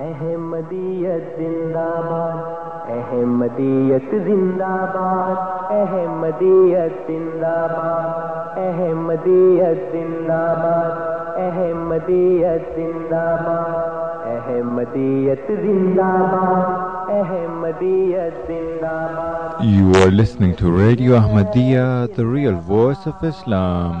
احمدیت زندہ باد احمدیت زندہ باد احمدیت زندہ باد احمدیت زندہ باد احمدیت زندہ باد احمدیت زندہ باد You are listening to Radio Ahmadiyya, the real voice of Islam.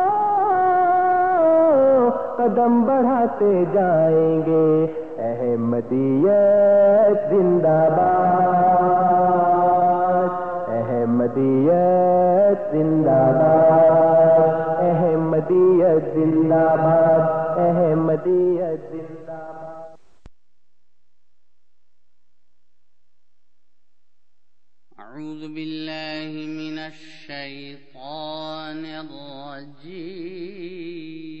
قدم بڑھاتے جائیں گے۔ احمدیت زندہ باد۔ احمدیت زندہ باد۔ احمدیت زندہ باد۔ احمدیت زندہ باد۔ أعوذ بالله من الشيطان الرجيم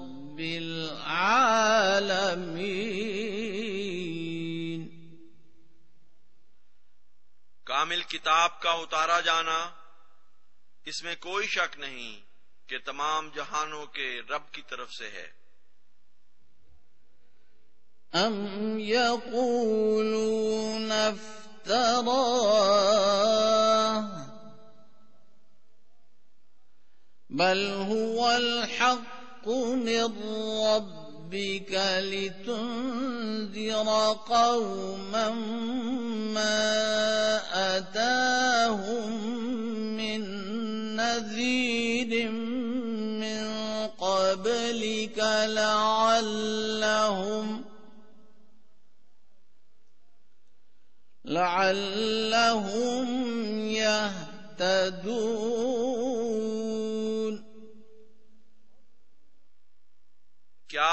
العالمين کامل کتاب کا اتارا جانا اس میں کوئی شک نہیں کہ تمام جہانوں کے رب کی طرف سے ہے۔ أم يقولون افتراه بل هو الحق من ربك لتنذر قوما ما أتاهم من نذير من قبلك لعلهم لعلهم يهتدون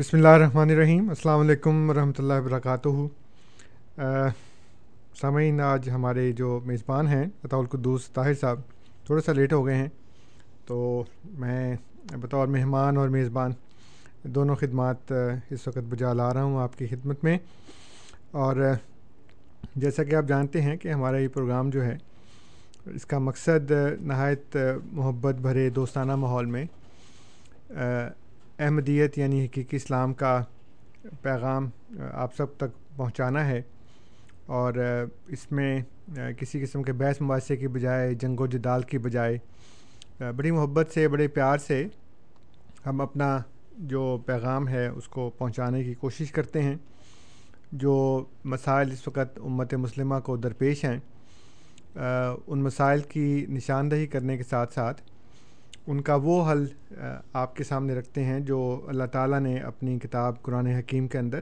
بسم اللہ الرحمن الرحیم۔ السلام علیکم ورحمۃ اللہ وبرکاتہ۔ سامعین، آج ہمارے جو میزبان ہیں، عطا القدوس طاہر صاحب تھوڑا سا لیٹ ہو گئے ہیں، تو میں بطور مہمان اور میزبان دونوں خدمات اس وقت بجا لا رہا ہوں آپ کی خدمت میں۔ اور جیسا کہ آپ جانتے ہیں کہ ہمارا یہ پروگرام جو ہے، اس کا مقصد نہایت محبت بھرے دوستانہ ماحول میں احمدیت یعنی حقیقی اسلام کا پیغام آپ سب تک پہنچانا ہے اور اس میں کسی قسم کے بحث مباحثے کی بجائے، جنگ و جدال کی بجائے، بڑی محبت سے، بڑے پیار سے ہم اپنا جو پیغام ہے اس کو پہنچانے کی کوشش کرتے ہیں، جو مسائل اس وقت امت مسلمہ کو درپیش ہیں۔ ان مسائل کی نشاندہی کرنے کے ساتھ ساتھ ان کا وہ حل آپ کے سامنے رکھتے ہیں جو اللہ تعالیٰ نے اپنی کتاب قرآن حکیم کے اندر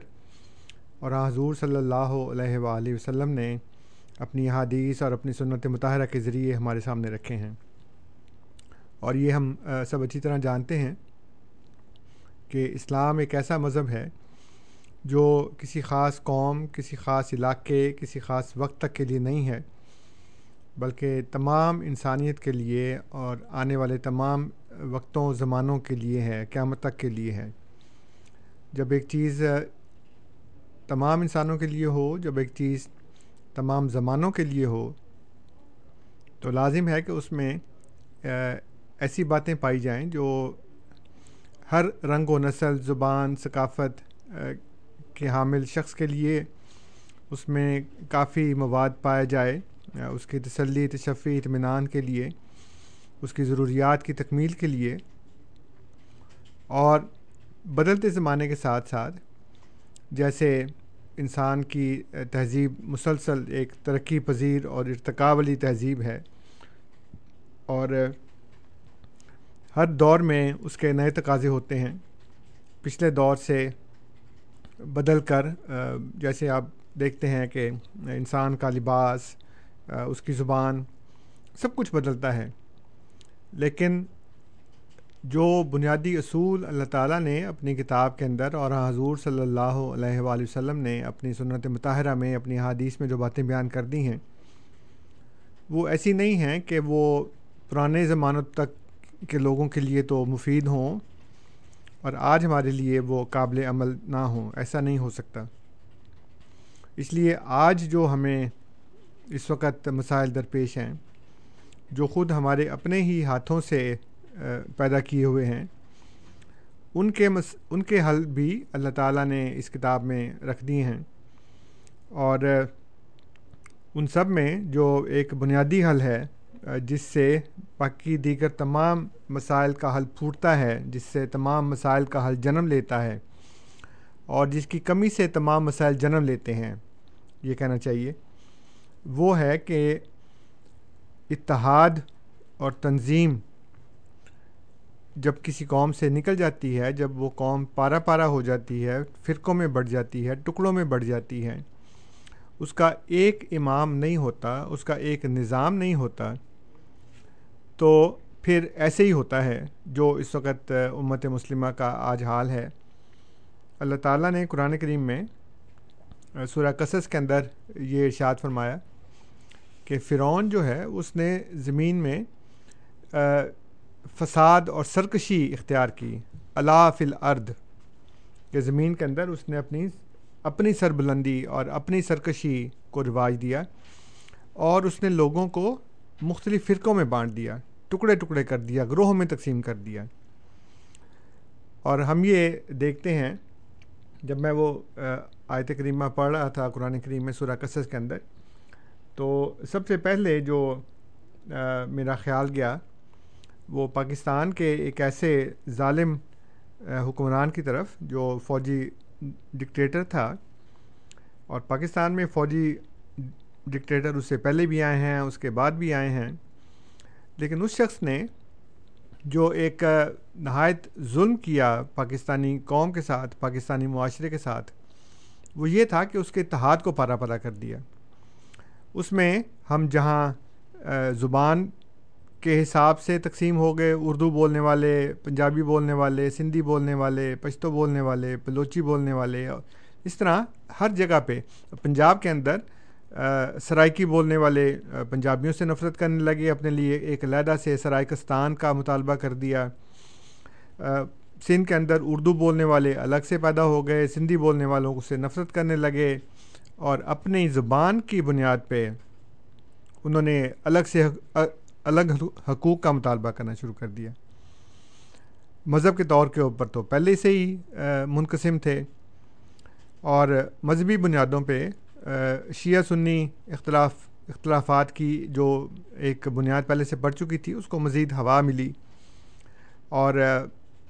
اور حضور صلی اللہ علیہ وآلہ وسلم نے اپنی حادیث اور اپنی سنت مطالعہ کے ذریعے ہمارے سامنے رکھے ہیں۔ اور یہ ہم سب اچھی طرح جانتے ہیں کہ اسلام ایک ایسا مذہب ہے جو کسی خاص قوم، کسی خاص علاقے، کسی خاص وقت تک کے لیے نہیں ہے۔ بلکہ تمام انسانیت کے لیے اور آنے والے تمام وقتوں زمانوں کے لیے ہے، قیامت تک کے لیے ہے۔ جب ایک چیز تمام انسانوں کے لیے ہو، جب ایک چیز تمام زمانوں کے لیے ہو، تو لازم ہے کہ اس میں ایسی باتیں پائی جائیں جو ہر رنگ و نسل، زبان، ثقافت کے حامل شخص کے لیے اس میں کافی مواد پایا جائے۔ اس کی تسلی تشفی اطمینان کے لیے، اس کی ضروریات کی تکمیل کے لیے اور بدلتے زمانے کے ساتھ ساتھ جیسے انسان کی تہذیب مسلسل ایک ترقی پذیر اور ارتقا والی تہذیب ہے اور ہر دور میں اس کے نئے تقاضے ہوتے ہیں۔ پچھلے دور سے بدل کر جیسے آپ دیکھتے ہیں کہ انسان کا لباس اس کی زبان سب کچھ بدلتا ہے۔ لیکن جو بنیادی اصول اللہ تعالیٰ نے اپنی کتاب کے اندر اور ہاں، حضور صلی اللہ علیہ وآلہ وسلم نے اپنی سنت مطالعہ میں، اپنی حادیث میں جو باتیں بیان کر دی ہیں، وہ ایسی نہیں ہیں کہ وہ پرانے زمانوں تک کے لوگوں کے لیے تو مفید ہوں اور آج ہمارے لیے وہ قابل عمل نہ ہوں، ایسا نہیں ہو سکتا۔ اس لیے آج جو ہمیں اس وقت مسائل درپیش ہیں جو خود ہمارے اپنے ہی ہاتھوں سے پیدا کیے ہوئے ہیں۔ ان کے مس، ان کے حل بھی اللہ تعالیٰ نے اس کتاب میں رکھ دیے ہیں۔ اور ان سب میں جو ایک بنیادی حل ہے جس سے باقی دیگر تمام مسائل کا حل پھوٹتا ہے، جس سے تمام مسائل کا حل جنم لیتا ہے، اور جس کی کمی سے تمام مسائل جنم لیتے ہیں، یہ کہنا چاہیے۔ وہ ہے کہ اتحاد اور تنظیم جب کسی قوم سے نکل جاتی ہے، جب وہ قوم پارا پارا ہو جاتی ہے، فرقوں میں بڑھ جاتی ہے، ٹکڑوں میں بڑھ جاتی ہے، اس کا ایک امام نہیں ہوتا، اس کا ایک نظام نہیں ہوتا، تو پھر ایسے ہی ہوتا ہے جو اس وقت امت مسلمہ کا آج حال ہے۔ اللہ تعالیٰ نے قرآن کریم میں سورہ قصص کے اندر یہ ارشاد فرمایا کہ فرعون جو ہے، اس نے زمین میں فساد اور سرکشی اختیار کی۔ اللہ فل ارد کہ زمین کے اندر اس نے اپنی اپنی سربلندی اور اپنی سرکشی کو رواج دیا اور اس نے لوگوں کو مختلف فرقوں میں بانٹ دیا، ٹکڑے ٹکڑے کر دیا، گروہوں میں تقسیم کر دیا۔ اور ہم یہ دیکھتے ہیں، جب میں وہ آیت کریمہ پڑھ رہا تھا، قرآن کریم میں سورہ قصص کے اندر۔ تو سب سے پہلے جو میرا خیال گیا، وہ پاکستان کے ایک ایسے ظالم حکمران کی طرف جو فوجی ڈکٹیٹر تھا، اور پاکستان میں فوجی ڈکٹیٹر اس سے پہلے بھی آئے ہیں، اس کے بعد بھی آئے ہیں۔ لیکن اس شخص نے جو ایک نہایت ظلم کیا پاکستانی قوم کے ساتھ، پاکستانی معاشرے کے ساتھ وہ یہ تھا کہ اس کے اتحاد کو پارا پارا کر دیا۔ اس میں ہم جہاں زبان کے حساب سے تقسیم ہو گئے، اردو بولنے والے، پنجابی بولنے والے، سندھی بولنے والے، پشتو بولنے والے، بلوچی بولنے والے، اس طرح ہر جگہ پہ پنجاب کے اندر سرائکی بولنے والے پنجابیوں سے نفرت کرنے لگے، اپنے لیے ایک علیحدہ سے سرائکستان کا مطالبہ کر دیا۔ سندھ کے اندر اردو بولنے والے الگ سے پیدا ہو گئے، سندھی بولنے والوں سے نفرت کرنے لگے اور اپنی زبان کی بنیاد پہ انہوں نے الگ سے الگ حقوق کا مطالبہ کرنا شروع کر دیا۔ مذہب کے طور کے اوپر تو پہلے سے ہی منقسم تھے اور مذہبی بنیادوں پہ شیعہ سنی اختلاف، اختلافات کی جو ایک بنیاد پہلے سے پڑ چکی تھی، اس کو مزید ہوا ملی اور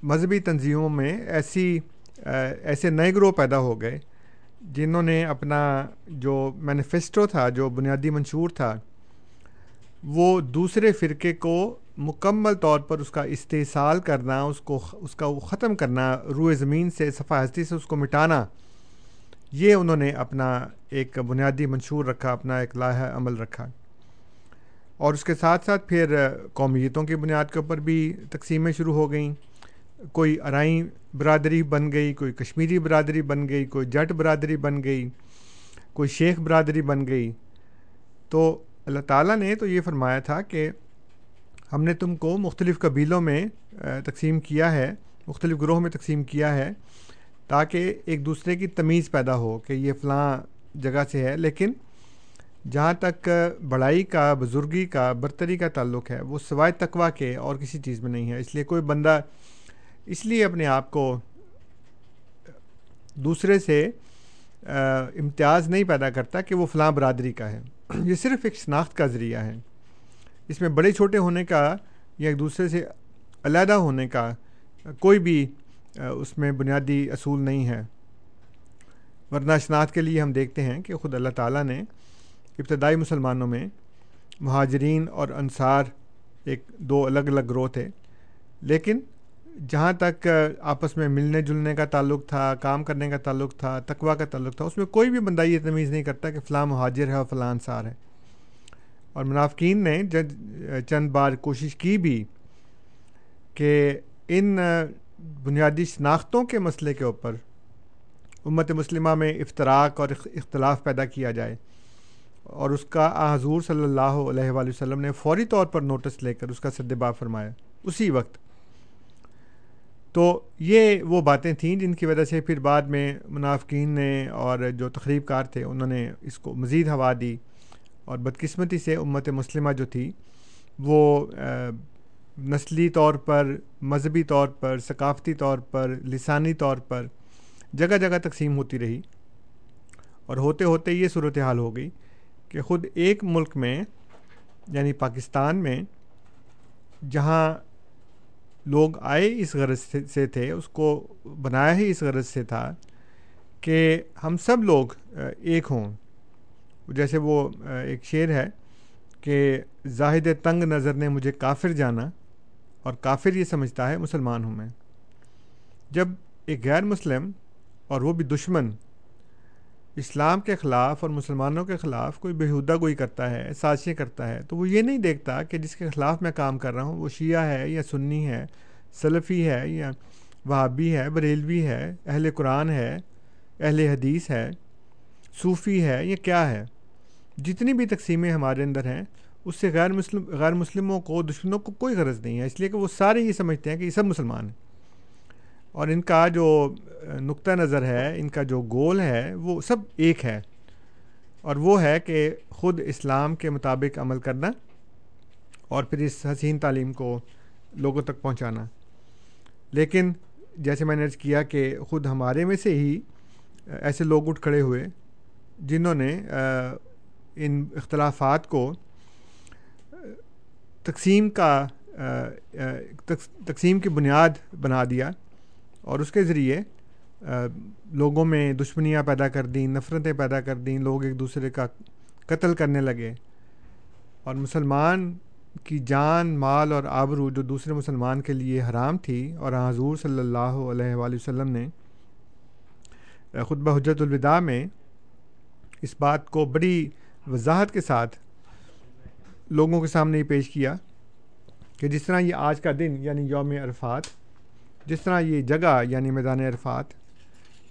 مذہبی تنظیموں میں ایسی ایسے نئے گروہ پیدا ہو گئے جنہوں نے اپنا جو مینیفیسٹو تھا، جو بنیادی منشور تھا، وہ دوسرے فرقے کو مکمل طور پر اس کا استحصال کرنا، اس کو اس کا ختم کرنا، روئے زمین سے صفحہ ہستی سے اس کو مٹانا، یہ انہوں نے اپنا ایک بنیادی منشور رکھا، اپنا ایک لاحہ عمل رکھا۔ اور اس کے ساتھ ساتھ پھر قومیتوں کی بنیاد کے اوپر بھی تقسیمیں شروع ہو گئیں۔ کوئی ارائیں برادری بن گئی، کوئی کشمیری برادری بن گئی، کوئی جٹ برادری بن گئی، کوئی شیخ برادری بن گئی۔ تو اللہ تعالیٰ نے تو یہ فرمایا تھا کہ ہم نے تم کو مختلف قبیلوں میں تقسیم کیا ہے، مختلف گروہ میں تقسیم کیا ہے تاکہ ایک دوسرے کی تمیز پیدا ہو کہ یہ فلاں جگہ سے ہے۔ لیکن جہاں تک بڑائی کا، بزرگی کا، برتری کا تعلق ہے، وہ سوائے تقوا کے اور کسی چیز میں نہیں ہے۔ اس لیے کوئی بندہ اس لیے اپنے آپ کو دوسرے سے امتیاز نہیں پیدا کرتا کہ وہ فلاں برادری کا ہے۔ یہ صرف ایک شناخت کا ذریعہ ہے۔ اس میں بڑے چھوٹے ہونے کا یا ایک دوسرے سے علیحدہ ہونے کا کوئی بھی اس میں بنیادی اصول نہیں ہے۔ ورنہ شناخت کے لیے ہم دیکھتے ہیں کہ خود اللہ تعالیٰ نے ابتدائی مسلمانوں میں مہاجرین اور انصار ایک دو الگ الگ گروہ تھے۔ لیکن جہاں تک آپس میں ملنے جلنے کا تعلق تھا، کام کرنے کا تعلق تھا تقوا کا تعلق تھا، اس میں کوئی بھی بندہ یہ تمیز نہیں کرتا کہ فلاں مہاجر ہے اور فلاں انصار ہے۔ اور منافقین نے چند بار کوشش کی بھی کہ ان بنیادی شناختوں کے مسئلے کے اوپر امت مسلمہ میں افطراک اور اختلاف پیدا کیا جائے۔ اور اس کا حضور صلی اللہ علیہ وآلہ وسلم نے فوری طور پر نوٹس لے کر اس کا سدباب فرمایا۔ اسی وقت تو یہ وہ باتیں تھیں جن کی وجہ سے پھر بعد میں منافقین نے اور جو تقریب کار تھے انہوں نے اس کو مزید ہوا دی اور بدقسمتی سے امت مسلمہ جو تھی وہ نسلی طور پر، مذہبی طور پر، ثقافتی طور پر، لسانی طور پر جگہ جگہ تقسیم ہوتی رہی اور ہوتے ہوتے یہ صورتحال ہو گئی کہ خود ایک ملک میں یعنی پاکستان میں، جہاں لوگ آئے اس غرض سے تھے، اس کو بنایا ہی اس غرض سے تھا کہ ہم سب لوگ ایک ہوں۔ جیسے وہ ایک شعر ہے کہ زاہد تنگ نظر نے مجھے کافر جانا اور کافر یہ سمجھتا ہے، مسلمان ہوں میں۔ جب ایک غیر مسلم اور وہ بھی دشمن اسلام کے خلاف اور مسلمانوں کے خلاف کوئی بےحودہ گوئی کرتا ہے، سازشیں کرتا ہے، تو وہ یہ نہیں دیکھتا کہ جس کے خلاف میں کام کر رہا ہوں، وہ شیعہ ہے یا سنی ہے، سلفی ہے یا وہابی ہے، بریلوی ہے، اہل قرآن ہے، اہل حدیث ہے، صوفی ہے یا کیا ہے۔ جتنی بھی تقسیمیں ہمارے اندر ہیں، اس سے غیر مسلم، غیر مسلموں کو، دشمنوں کو کوئی غرض نہیں ہے، اس لیے کہ وہ سارے یہ سمجھتے ہیں کہ یہ سب مسلمان ہیں۔ اور ان کا جو نقطہ نظر ہے، ان کا جو گول ہے، وہ سب ایک ہے۔ اور وہ ہے کہ خود اسلام کے مطابق عمل کرنا اور پھر اس حسین تعلیم کو لوگوں تک پہنچانا۔ لیکن جیسے میں نے عرض کیا کہ خود ہمارے میں سے ہی ایسے لوگ اٹھ کھڑے ہوئے جنہوں نے ان اختلافات کو تقسیم کا تقسیم کی بنیاد بنا دیا۔ اور اس کے ذریعے لوگوں میں دشمنیاں پیدا کر دیں، نفرتیں پیدا کر دیں، لوگ ایک دوسرے کا قتل کرنے لگے۔ اور مسلمان کی جان، مال اور آبرو جو دوسرے مسلمان کے لیے حرام تھی، اور ہاں، حضور صلی اللہ علیہ وآلہ وسلم نے خطبہ حجت الوداع میں اس بات کو بڑی وضاحت کے ساتھ لوگوں کے سامنے ہی پیش کیا کہ جس طرح یہ آج کا دن یعنی یوم عرفات جس طرح یہ جگہ یعنی میدان عرفات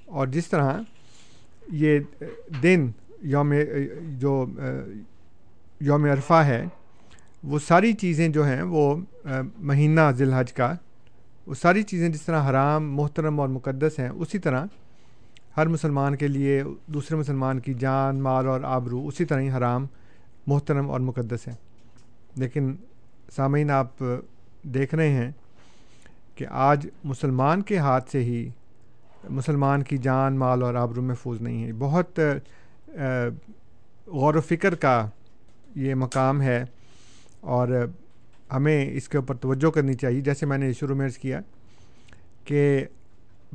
اور جس طرح یہ دن یوم، جو، یوم عرفہ ہے، وہ ساری چیزیں جو ہیں، وہ، مہینہ ذی الحج کا، وہ ساری چیزیں جس طرح حرام، محترم اور مقدس ہیں، اسی طرح ہر مسلمان کے لیے دوسرے مسلمان کی جان، مال اور آبرو، اسی طرح ہی حرام، محترم اور مقدس ہیں۔ لیکن سامعین، آپ دیکھ رہے ہیں کہ آج مسلمان کے ہاتھ سے ہی مسلمان کی جان، مال اور آبرو محفوظ نہیں ہے۔ بہت غور و فکر کا یہ مقام ہے اور ہمیں اس کے اوپر توجہ کرنی چاہیے۔ جیسے میں نے شروع میں عرض کیا کہ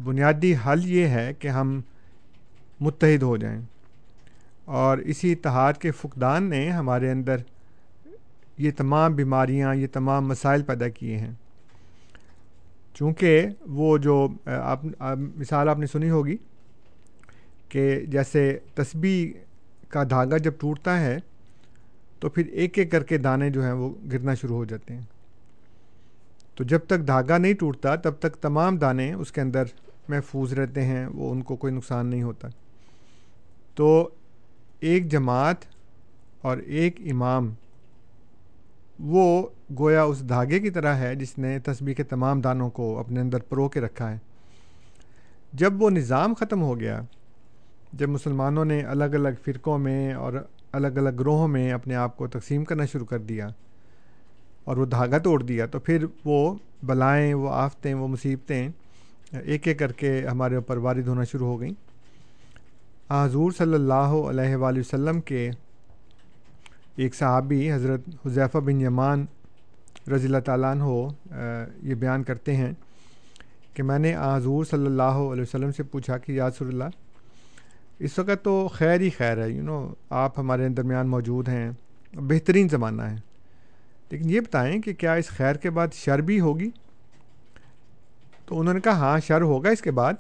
بنیادی حل یہ ہے کہ ہم متحد ہو جائیں۔ اور اسی اتحاد کے فقدان نے ہمارے اندر یہ تمام بیماریاں، یہ تمام مسائل پیدا کیے ہیں۔ چونکہ وہ جو آپ مثال آپ نے سنی ہوگی کہ جیسے تسبیح کا دھاگا جب ٹوٹتا ہے تو پھر ایک ایک کر کے دانے جو ہیں وہ گرنا شروع ہو جاتے ہیں۔ تو جب تک دھاگا نہیں ٹوٹتا تب تک تمام دانے اس کے اندر محفوظ رہتے ہیں، وہ ان کو کوئی نقصان نہیں ہوتا۔ تو ایک جماعت اور ایک امام وہ گویا اس دھاگے کی طرح ہے جس نے تسبیح کے تمام دانوں کو اپنے اندر پرو کے رکھا ہے۔ جب وہ نظام ختم ہو گیا، جب مسلمانوں نے الگ الگ فرقوں میں اور الگ الگ گروہوں میں اپنے آپ کو تقسیم کرنا شروع کر دیا اور وہ دھاگا توڑ دیا، تو پھر وہ بلائیں، وہ آفتیں، وہ مصیبتیں ایک ایک کر کے ہمارے اوپر وارد ہونا شروع ہو گئیں۔ حضور صلی اللہ علیہ وآلہ وسلم کے ایک صحابی، حضرت حضیفہ بن یمان رضی اللہ تعالیٰ عنہ یہ بیان کرتے ہیں کہ میں نے حضور صلی اللہ علیہ وسلم سے پوچھا کہ یاسر اللہ، اس وقت تو خیر ہی خیر ہے یو نو آپ ہمارے درمیان موجود ہیں، بہترین زمانہ ہے۔ لیکن یہ بتائیں کہ کیا اس خیر کے بعد شر بھی ہوگی؟ تو انہوں نے کہا ہاں شر ہوگا اس کے بعد۔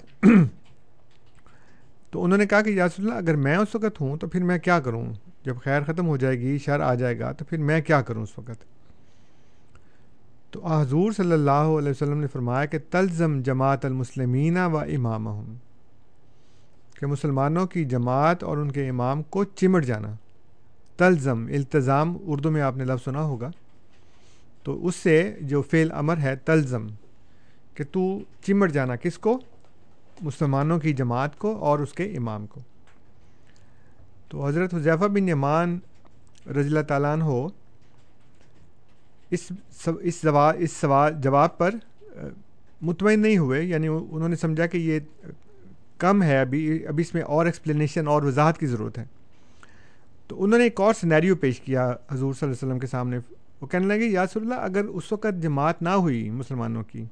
تو انہوں نے کہا کہ یاس اللہ، اگر میں اس وقت ہوں تو پھر میں کیا کروں؟ جب خیر ختم ہو جائے گی، شر آ جائے گا تو پھر میں کیا کروں اس وقت؟ تو حضور صلی اللہ علیہ وسلم نے فرمایا کہ تلزم جماعت المسلمین و امام کہ مسلمانوں کی جماعت اور ان کے امام کو چمٹ جانا۔ تلزم التظام اردو میں آپ نے لفظ سنا ہوگا۔ تو اس سے جو فعل امر ہے، تلزم، کہ تو چمٹ جانا کس کو؟ مسلمانوں کی جماعت کو اور اس کے امام کو۔ تو حضرت حضیفہ بن یمان رضی اللہ تعالیٰ ہو اس اس سوال اس سوال جواب پر مطمئن نہیں ہوئے یعنی انہوں نے سمجھا کہ یہ کم ہے، ابھی ابھی اس میں اور ایکسپلینیشن اور وضاحت کی ضرورت ہے۔ تو انہوں نے ایک اور سنیریو پیش کیا حضور صلی اللہ علیہ وسلم کے سامنے۔ وہ کہنے لگے یاسر اللہ، اگر اس وقت جماعت نہ ہوئی مسلمانوں کی،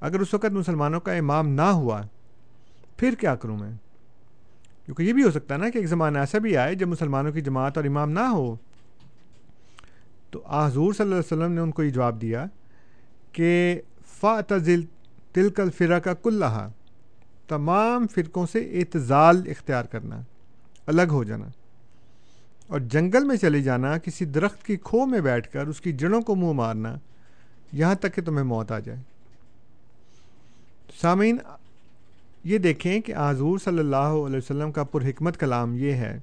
اگر اس وقت مسلمانوں کا امام نہ ہوا، پھر کیا کروں میں؟ کیونکہ یہ بھی ہو سکتا ہے نا کہ ایک زمانہ ایسا بھی آئے جب مسلمانوں کی جماعت اور امام نہ ہو۔ تو حضور صلی اللہ علیہ وسلم نے ان کو یہ جواب دیا کہ فا تزل تلکل فرا کا کلّہ تمام فرقوں سے اعتزال اختیار کرنا، الگ ہو جانا۔ اور جنگل میں چلے جانا، کسی درخت کی کھو میں بیٹھ کر اس کی جڑوں کو منہ مارنا، یہاں تک کہ تمہیں موت آ جائے۔ سامعین، یہ دیکھیں کہ حضور صلی اللہ علیہ وسلم کا پرحکمت کلام یہ ہے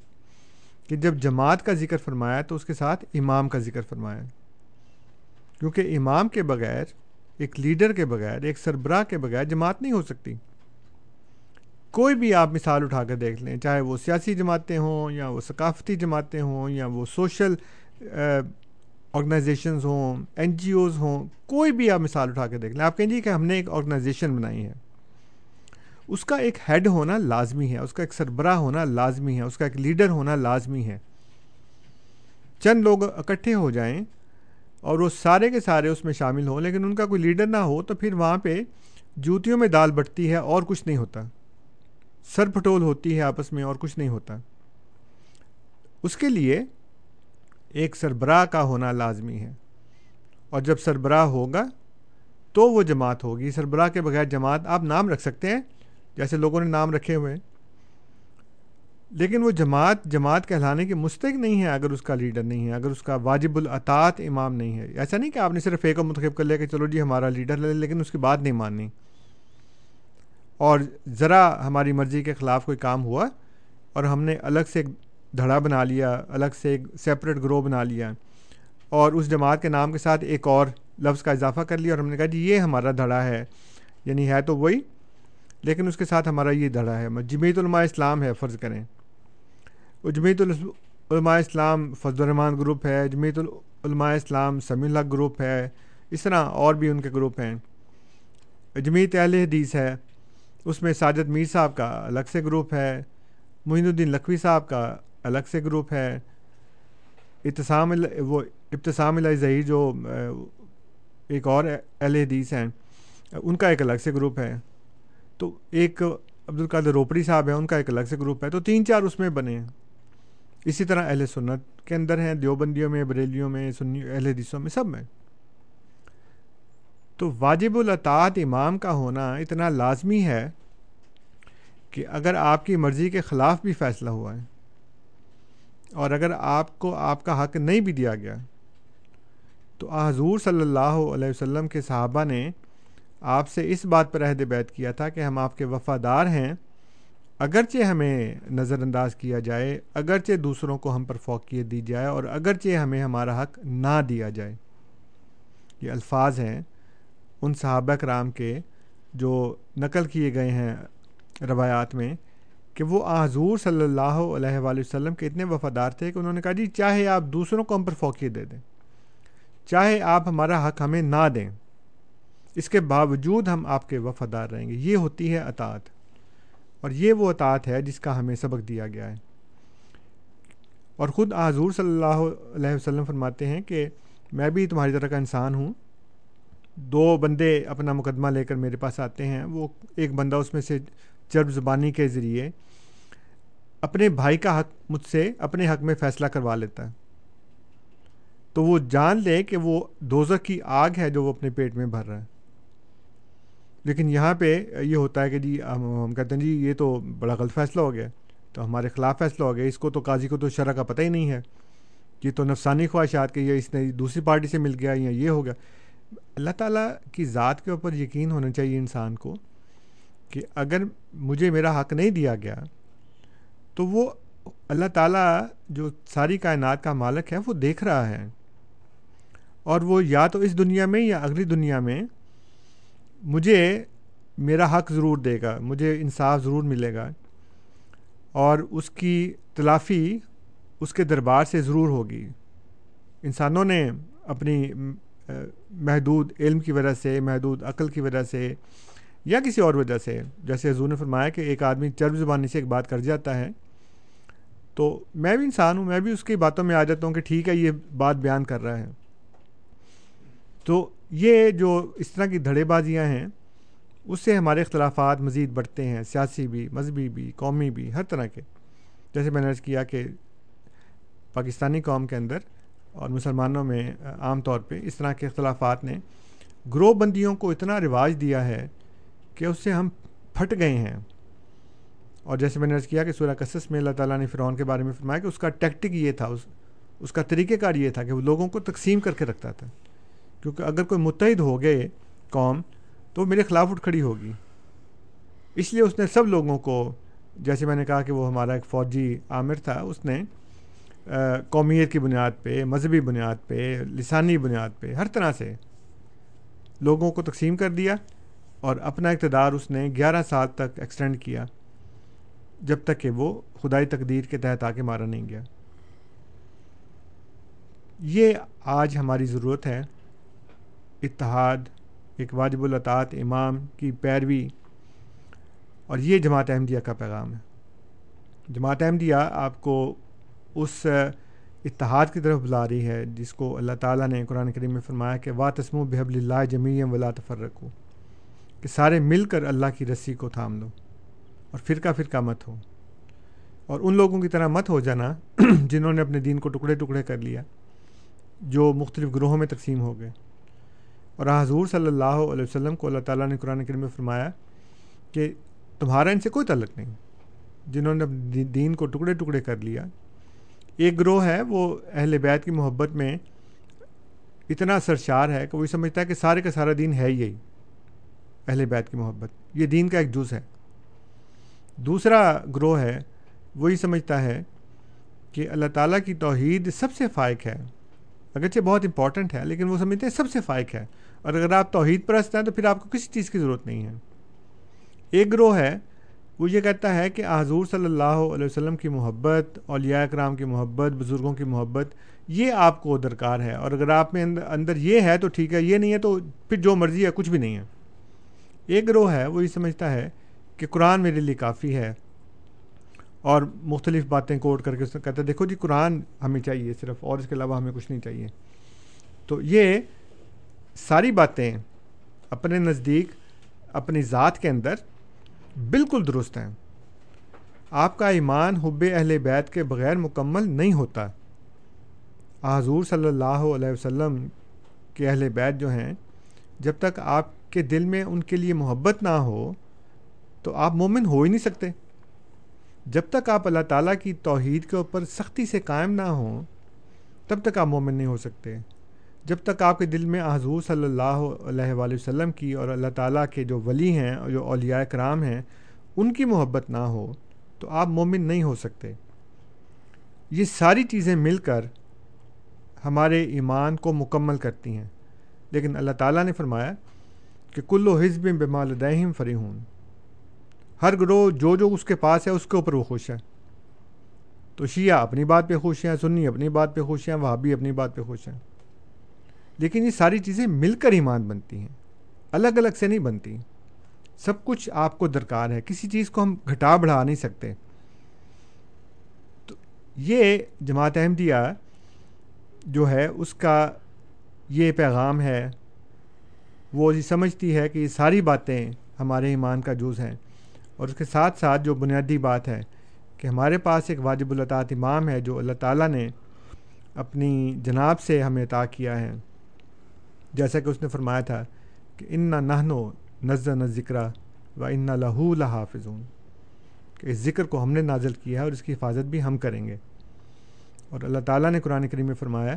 کہ جب جماعت کا ذکر فرمایا تو اس کے ساتھ امام کا ذکر فرمایا۔ کیونکہ امام کے بغیر، ایک لیڈر کے بغیر، ایک سربراہ کے بغیر جماعت نہیں ہو سکتی۔ کوئی بھی آپ مثال اٹھا کر دیکھ لیں، چاہے وہ سیاسی جماعتیں ہوں یا وہ ثقافتی جماعتیں ہوں یا وہ سوشل آرگنائزیشنز ہوں این جی اوز ہوں، کوئی بھی آپ مثال اٹھا کے دیکھ لیں۔ آپ کہیں جی کہ ہم نے ایک آرگنائزیشن بنائی ہے۔ اس کا ایک ہیڈ ہونا لازمی ہے، اس کا ایک سربراہ ہونا لازمی ہے، اس کا ایک لیڈر ہونا لازمی ہے۔ چند لوگ اکٹھے ہو جائیں اور وہ سارے کے سارے اس میں شامل ہوں، لیکن ان کا کوئی لیڈر نہ ہو تو پھر وہاں پہ جوتیوں میں دال بٹتی ہے اور کچھ نہیں ہوتا۔ سر پھٹول ہوتی ہے آپس میں اور کچھ نہیں ہوتا۔ اس کے لیے ایک سربراہ کا ہونا لازمی ہے۔ اور جب سربراہ ہوگا تو وہ جماعت ہوگی۔ سربراہ کے بغیر جماعت، آپ نام رکھ سکتے ہیں؟ جیسے لوگوں نے نام رکھے ہوئے ہیں۔ لیکن وہ جماعت جماعت کہلانے کے مستق نہیں ہے اگر اس کا لیڈر نہیں ہے، اگر اس کا واجب العطاط امام نہیں ہے۔ ایسا نہیں کہ آپ نے صرف ایک منتخب کر لیا کہ چلو جی ہمارا لیڈر لے لیکن اس کی بات نہیں ماننی۔ اور ذرا ہماری مرضی کے خلاف کوئی کام ہوا اور ہم نے الگ سے ایک دھڑا بنا لیا، الگ سے ایک سیپریٹ گروہ بنا لیا اور اس جماعت کے نام کے ساتھ ایک اور لفظ کا اضافہ کر لیا اور ہم نے کہا جی یہ ہمارا دھڑا ہے یعنی ہے تو وہی۔ لیکن اس کے ساتھ ہمارا یہ دھڑا ہے جمیت علماء اسلام ہے، فرض کریں۔ وہ علماء اسلام فضل الرحمان گروپ ہے جمیت علماء اسلام سمی الحق گروپ ہے، اس طرح اور بھی ان کے گروپ ہیں۔ جمیت اہل حدیث ہے، اس میں ساجد میر صاحب کا الگ سے گروپ ہے، معین الدین لکھوی صاحب کا الگ سے گروپ ہے۔ اتسام وہ ابتسام الہی ظہیر جو ایک اور اہل حدیث ہیں، ان کا ایک الگ سے گروپ ہے۔ تو ایک عبد القادر روپڑی صاحب ہیں، ان کا ایک الگ سے گروپ ہے، تو تین چار اس میں بنے ہیں۔ اسی طرح اہل سنت کے اندر ہیں، دیوبندیوں میں، بریلیوں میں، سنی، اہل حدیثوں میں، سب میں۔ تو واجب الاطاعت امام کا ہونا اتنا لازمی ہے کہ اگر آپ کی مرضی کے خلاف بھی فیصلہ ہوا ہے اور اگر آپ کو آپ کا حق نہیں بھی دیا گیا، تو حضور صلی اللہ علیہ وسلم کے صحابہ نے آپ سے اس بات پر عہد بیت کیا تھا کہ ہم آپ کے وفادار ہیں۔ اگرچہ ہمیں نظر انداز کیا جائے، اگرچہ دوسروں کو ہم پر فوقیت دی جائے، اور اگرچہ ہمیں ہمارا حق نہ دیا جائے۔ یہ الفاظ ہیں ان صحابہ کرام کے جو نقل کیے گئے ہیں روایات میں کہ وہ حضور صلی اللہ علیہ وآلہ وسلم کے اتنے وفادار تھے کہ انہوں نے کہا جی چاہے آپ دوسروں کو ہم پر فوقیت دے دیں، چاہے آپ ہمارا حق ہمیں نہ دیں۔ اس کے باوجود ہم آپ کے وفادار رہیں گے۔ یہ ہوتی ہے اطاعت، اور یہ وہ اطاعت ہے جس کا ہمیں سبق دیا گیا ہے۔ اور خود حضور صلی اللہ علیہ وسلم فرماتے ہیں کہ میں بھی تمہاری طرح کا انسان ہوں۔ دو بندے اپنا مقدمہ لے کر میرے پاس آتے ہیں۔ وہ ایک بندہ اس میں سے چرب زبانی کے ذریعے اپنے بھائی کا حق مجھ سے اپنے حق میں فیصلہ کروا لیتا ہے۔ تو وہ جان لے کہ وہ دوزخ کی آگ ہے جو وہ اپنے پیٹ میں بھر رہا ہے۔ لیکن یہاں پہ یہ ہوتا ہے کہ جی ہم کہتے ہیں جی یہ تو بڑا غلط فیصلہ ہو گیا، تو ہمارے خلاف فیصلہ ہو گیا، اس کو تو قاضی کو تو شرح کا پتہ ہی نہیں ہے۔ یہ تو نفسانی خواہشات کہ یہ اس نے دوسری پارٹی سے مل گیا یا یہ ہو گیا۔ اللہ تعالیٰ کی ذات کے اوپر یقین ہونا چاہیے انسان کو کہ اگر مجھے میرا حق نہیں دیا گیا، تو وہ اللہ تعالیٰ جو ساری کائنات کا مالک ہے، وہ دیکھ رہا ہے۔ اور وہ یا تو اس دنیا میں یا اگلی دنیا میں مجھے میرا حق ضرور دے گا، مجھے انصاف ضرور ملے گا، اور اس کی تلافی اس کے دربار سے ضرور ہوگی۔ انسانوں نے اپنی محدود علم کی وجہ سے، محدود عقل کی وجہ سے یا کسی اور وجہ سے، جیسے حضور نے فرمایا کہ ایک آدمی چرب زبانی سے ایک بات کر جاتا ہے، تو میں بھی انسان ہوں، میں بھی اس کی باتوں میں آ جاتا ہوں کہ ٹھیک ہے، یہ بات بیان کر رہا ہے۔ تو یہ جو اس طرح کی دھڑے بازیاں ہیں، اس سے ہمارے اختلافات مزید بڑھتے ہیں، سیاسی بھی، مذہبی بھی، قومی بھی، ہر طرح کے۔ جیسے میں نے عرض کیا کہ پاکستانی قوم کے اندر اور مسلمانوں میں عام طور پہ اس طرح کے اختلافات نے گروہ بندیوں کو اتنا رواج دیا ہے کہ اس سے ہم پھٹ گئے ہیں۔ اور جیسے میں نے عرض کیا کہ سورہ قصص میں اللہ تعالیٰ نے فرعون کے بارے میں فرمایا کہ اس کا ٹیکٹک یہ تھا، اس اس کا طریقہ کار یہ تھا کہ وہ لوگوں کو تقسیم کر کے رکھتا تھا۔ کیونکہ اگر کوئی متحد ہو گئے قوم، تو میرے خلاف اٹھ کھڑی ہوگی۔ اس لیے اس نے سب لوگوں کو، جیسے میں نے کہا کہ وہ ہمارا ایک فوجی عامر تھا، اس نے قومیت کی بنیاد پہ، مذہبی بنیاد پہ، لسانی بنیاد پہ، ہر طرح سے لوگوں کو تقسیم کر دیا اور اپنا اقتدار اس نے گیارہ سال تک ایکسٹینڈ کیا، جب تک کہ وہ خدائی تقدیر کے تحت آ کے مارا نہیں گیا۔ یہ آج ہماری ضرورت ہے۔ اتحاد، ایک واجب الاطاعت امام کی پیروی، اور یہ جماعت احمدیہ کا پیغام ہے۔ جماعت احمدیہ آپ کو اس اتحاد کی طرف بلا رہی ہے، جس کو اللہ تعالیٰ نے قرآن کریم میں فرمایا کہ وا تسم و بحب اللہ جمیم ولا تفرق ہو کہ سارے مل کر اللہ کی رسی کو تھام لو اور فرقہ فرقہ مت ہو۔ اور ان لوگوں کی طرح مت ہو جانا جنہوں نے اپنے دین کو ٹکڑے ٹکڑے کر لیا، جو مختلف گروہوں میں تقسیم ہو گئے۔ اور حضور صلی اللہ علیہ وسلم کو اللہ تعالیٰ نے قرآن کریم میں فرمایا کہ تمہارا ان سے کوئی تعلق نہیں۔ جنہوں نے دین کو ٹکڑے ٹکڑے کر لیا۔ ایک گروہ ہے، وہ اہل بیت کی محبت میں اتنا سرشار ہے کہ وہ سمجھتا ہے کہ سارے کا سارا دین ہے یہی، اہل بیت کی محبت۔ یہ دین کا ایک جز ہے۔ دوسرا گروہ ہے وہی سمجھتا ہے کہ اللہ تعالیٰ کی توحید سب سے فائق ہے۔ اگرچہ بہت امپورٹنٹ ہے، لیکن وہ سمجھتے ہیں سب سے فائق ہے۔ اور اگر آپ توحید پرست ہیں تو پھر آپ کو کسی چیز کی ضرورت نہیں ہے۔ ایک گروہ ہے، وہ یہ کہتا ہے کہ حضور صلی اللہ علیہ وسلم کی محبت، اولیاء اکرام کی محبت، بزرگوں کی محبت، یہ آپ کو درکار ہے۔ اور اگر آپ میں اندر یہ ہے تو ٹھیک ہے، یہ نہیں ہے تو پھر جو مرضی ہے، کچھ بھی نہیں ہے۔ ایک گروہ ہے، وہ یہ سمجھتا ہے کہ قرآن میرے لیے کافی ہے۔ اور مختلف باتیں کوٹ کر کے اس نے کہتا ہے، دیکھو جی قرآن ہمیں چاہیے صرف، اور اس کے علاوہ ہمیں کچھ نہیں چاہیے۔ تو یہ ساری باتیں اپنے نزدیک، اپنی ذات کے اندر بالکل درست ہیں۔ آپ کا ایمان حب اہل بیت کے بغیر مکمل نہیں ہوتا۔ حضور صلی اللہ علیہ وسلم کے اہل بیت جو ہیں، جب تک آپ کے دل میں ان کے لیے محبت نہ ہو، تو آپ مومن ہو ہی نہیں سکتے۔ جب تک آپ اللہ تعالیٰ کی توحید کے اوپر سختی سے قائم نہ ہوں، تب تک آپ مومن نہیں ہو سکتے۔ جب تک آپ کے دل میں حضور صلی اللہ علیہ وآلہ وسلم کی اور اللہ تعالیٰ کے جو ولی ہیں اور جو اولیاء کرام ہیں، ان کی محبت نہ ہو، تو آپ مومن نہیں ہو سکتے۔ یہ ساری چیزیں مل کر ہمارے ایمان کو مکمل کرتی ہیں۔ لیکن اللہ تعالیٰ نے فرمایا کہ کل و حزب بمالدہم فریحون ہر گروہ جو جو اس کے پاس ہے، اس کے اوپر وہ خوش ہے تو شیعہ اپنی بات پہ خوش ہیں، سنی اپنی بات پہ خوش ہیں وہاں بھی اپنی بات پہ خوش ہیں۔ لیکن یہ ساری چیزیں مل کر ایمان بنتی ہیں۔ الگ الگ سے نہیں بنتی۔ سب کچھ آپ کو درکار ہے۔ کسی چیز کو ہم گھٹا بڑھا نہیں سکتے۔ تو یہ جماعت احمدیہ جو ہے، اس کا یہ پیغام ہے۔ وہ یہ سمجھتی ہے کہ یہ ساری باتیں ہمارے ایمان کا جز ہیں۔ اور اس کے ساتھ ساتھ جو بنیادی بات ہے کہ ہمارے پاس ایک واجب الطاعت امام ہے جو اللہ تعالیٰ نے اپنی جناب سے ہمیں عطا کیا ہے۔ جیسا کہ اس نے فرمایا تھا کہ ان نہ نہنو نزا نہ ذکر و ان لہو لحافظون۔ کہ اس ذکر کو ہم نے نازل کیا ہے اور اس کی حفاظت بھی ہم کریں گے۔ اور اللہ تعالیٰ نے قرآن کریم میں فرمایا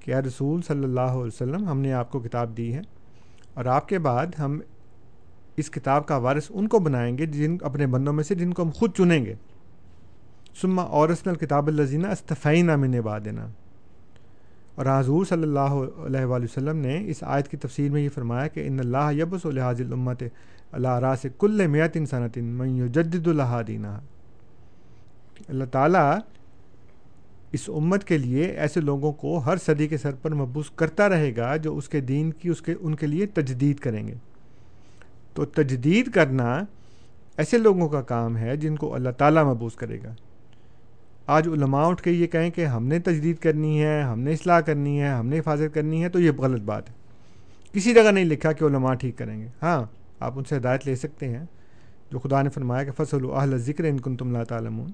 کہ اے رسول صلی اللہ علیہ وسلم، ہم نے آپ کو کتاب دی ہے اور آپ کے بعد ہم اس کتاب کا وارث ان کو بنائیں گے جن اپنے بندوں میں سے جن کو ہم خود چنیں گے۔ سما اورسن الکتاب الزینہ استفعینہ میں نبا دینا اور حضور صلی اللہ علیہ وآلہ وسلم نے اس آیت کی تفسیر میں یہ فرمایا کہ ان اللہ یبس الحاظ الامت اللہ راس کل میت انسانت من جدید اللہ دینہ اللہ تعالیٰ اس امت کے لیے ایسے لوگوں کو ہر صدی کے سر پر مبوس کرتا رہے گا جو اس کے دین کی، اس کے، ان کے لیے تجدید کریں گے۔ تو تجدید کرنا ایسے لوگوں کا کام ہے جن کو اللہ تعالیٰ مبوس کرے گا۔ آج علماء اٹھ کے یہ کہیں کہ ہم نے تجدید کرنی ہے، ہم نے اصلاح کرنی ہے، ہم نے حفاظت کرنی ہے، تو یہ غلط بات ہے۔ کسی جگہ نہیں لکھا کہ علماء ٹھیک کریں گے۔ ہاں آپ ان سے ہدایت لے سکتے ہیں۔ جو خدا نے فرمایا کہ فصل و اہل ذکر ان کن تم اللہ تعالیٰ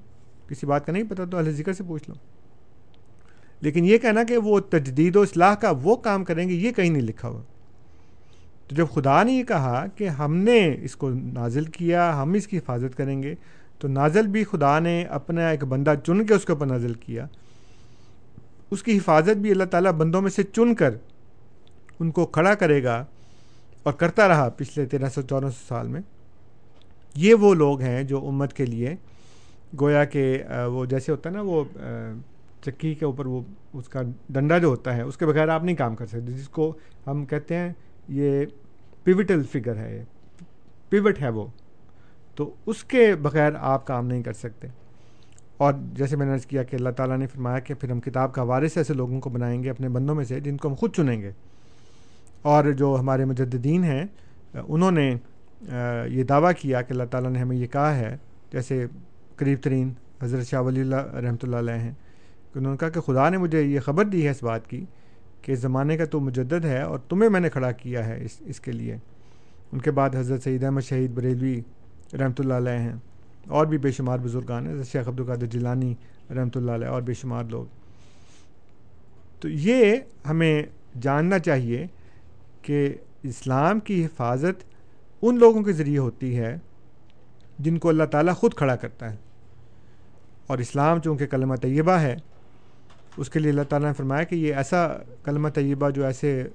کسی بات کا نہیں پتہ تو اہل ذکر سے پوچھ لو۔ لیکن یہ کہنا کہ وہ تجدید و اصلاح کا وہ کام کریں گے، یہ کہیں نہیں لکھا ہوا۔ تو جب خدا نے یہ کہا کہ ہم نے اس کو نازل کیا، ہم اس کی حفاظت کریں گے تو نازل بھی خدا نے اپنا ایک بندہ چن کے اس کے اوپر نازل کیا۔ اس کی حفاظت بھی اللہ تعالیٰ بندوں میں سے چن کر ان کو کھڑا کرے گا اور کرتا رہا پچھلے تیرہ سو چودہ سو سال میں۔ یہ وہ لوگ ہیں جو امت کے لیے گویا کہ وہ جیسے ہوتا ہے نا، وہ چکی کے اوپر وہ، اس کا ڈنڈا جو ہوتا ہے، اس کے بغیر آپ نہیں کام کر سکتے، جس کو ہم کہتے ہیں یہ پیوٹل فگر ہے پیوٹ ہے وہ۔ تو اس کے بغیر آپ کام نہیں کر سکتے۔ اور جیسے میں نے عرض کیا کہ اللہ تعالیٰ نے فرمایا کہ پھر ہم کتاب کا وارث ایسے لوگوں کو بنائیں گے اپنے بندوں میں سے جن کو ہم خود چنیں گے۔ اور جو ہمارے مجددین ہیں، انہوں نے یہ دعویٰ کیا کہ اللہ تعالیٰ نے ہمیں یہ کہا ہے، جیسے قریب ترین حضرت شاہ ولی اللہ رحمۃ اللہ علیہ ہیں، کہ انہوں نے کہا کہ خدا نے مجھے یہ خبر دی ہے اس بات کی کہ اس زمانے کا تو مجدد ہے اور تمہیں میں نے کھڑا کیا ہے اس اس کے لیے۔ ان کے بعد حضرت سعید احمد شہید بریلوی رحمۃ اللہ علیہ ہیں۔ اور بھی بے شمار بزرگان ہیں شیخ عبدالقادر جیلانی رحمۃ اللہ علیہ اور بے شمار لوگ۔ تو یہ ہمیں جاننا چاہیے کہ اسلام کی حفاظت ان لوگوں کے ذریعے ہوتی ہے جن کو اللہ تعالیٰ خود کھڑا کرتا ہے۔ اور اسلام چونکہ کلمہ طیبہ ہے، اس کے لیے اللہ تعالیٰ نے فرمایا کہ یہ ایسا کلمہ طیبہ جو ایسے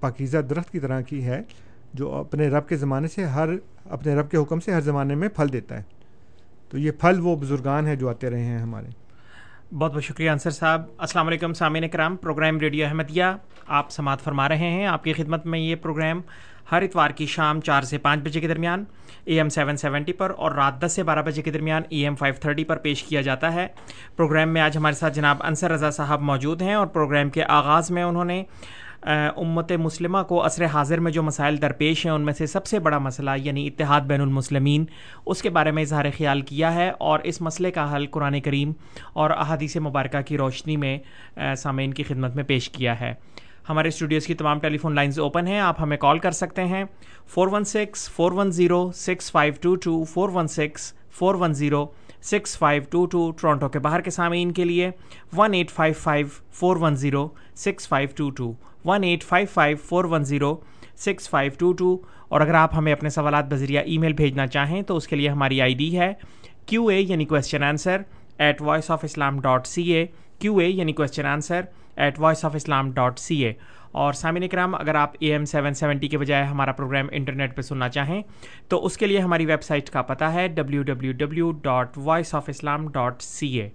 پاکیزہ درخت کی طرح کی ہے، جو اپنے رب کے زمانے سے ہر اپنے رب کے حکم سے ہر زمانے میں پھل دیتا ہے۔ تو یہ پھل وہ بزرگان ہیں جو آتے رہے ہیں ہمارے۔ بہت بہت شکریہ انصر صاحب۔ السلام علیکم، سامعین کرام۔ پروگرام ریڈیو احمدیہ آپ سماعت فرما رہے ہیں۔ آپ کی خدمت میں یہ پروگرام ہر اتوار کی شام چار سے پانچ بجے کے درمیان اے ایم سیون سیونٹی پر اور رات دس سے بارہ بجے کے درمیان ای ایم فائیو تھرٹی پر پیش کیا جاتا ہے۔ پروگرام میں آج ہمارے ساتھ جناب انصر رضا صاحب موجود ہیں اور پروگرام کے آغاز میں انہوں نے امت مسلمہ کو عصر حاضر میں جو مسائل درپیش ہیں، ان میں سے سب سے بڑا مسئلہ یعنی اتحاد بین المسلمین، اس کے بارے میں اظہار خیال کیا ہے اور اس مسئلے کا حل قرآن کریم اور احادیث مبارکہ کی روشنی میں سامعین کی خدمت میں پیش کیا ہے۔ ہمارے اسٹوڈیوز کی تمام ٹیلی فون لائنز اوپن ہیں، آپ ہمیں کال کر سکتے ہیں۔ Four one six, four one zero, six five two two, four one six, four one zero, six five two two, Toronto کے باہر کے سامعین کے لیے، one eight five five, four one zero, six five two two. One eight five five four one zero six five two two اور اگر آپ ہمیں اپنے سوالات بذریعہ ای میل بھیجنا چاہیں تو اس کے لیے ہماری آئی ڈی ہے کیو اے یعنی question answer at Voice of Islam dot C A Q A یعنی question answer at Voice of Islam dot C A اور سامعین کرام، اگر آپ اے ایم سیون سیونٹی کے بجائے ہمارا پروگرام انٹرنیٹ پہ سننا چاہیں تو اس کے لیے ہماری ویب سائٹ کا پتہ ہے W W W dot Voice of Islam dot C A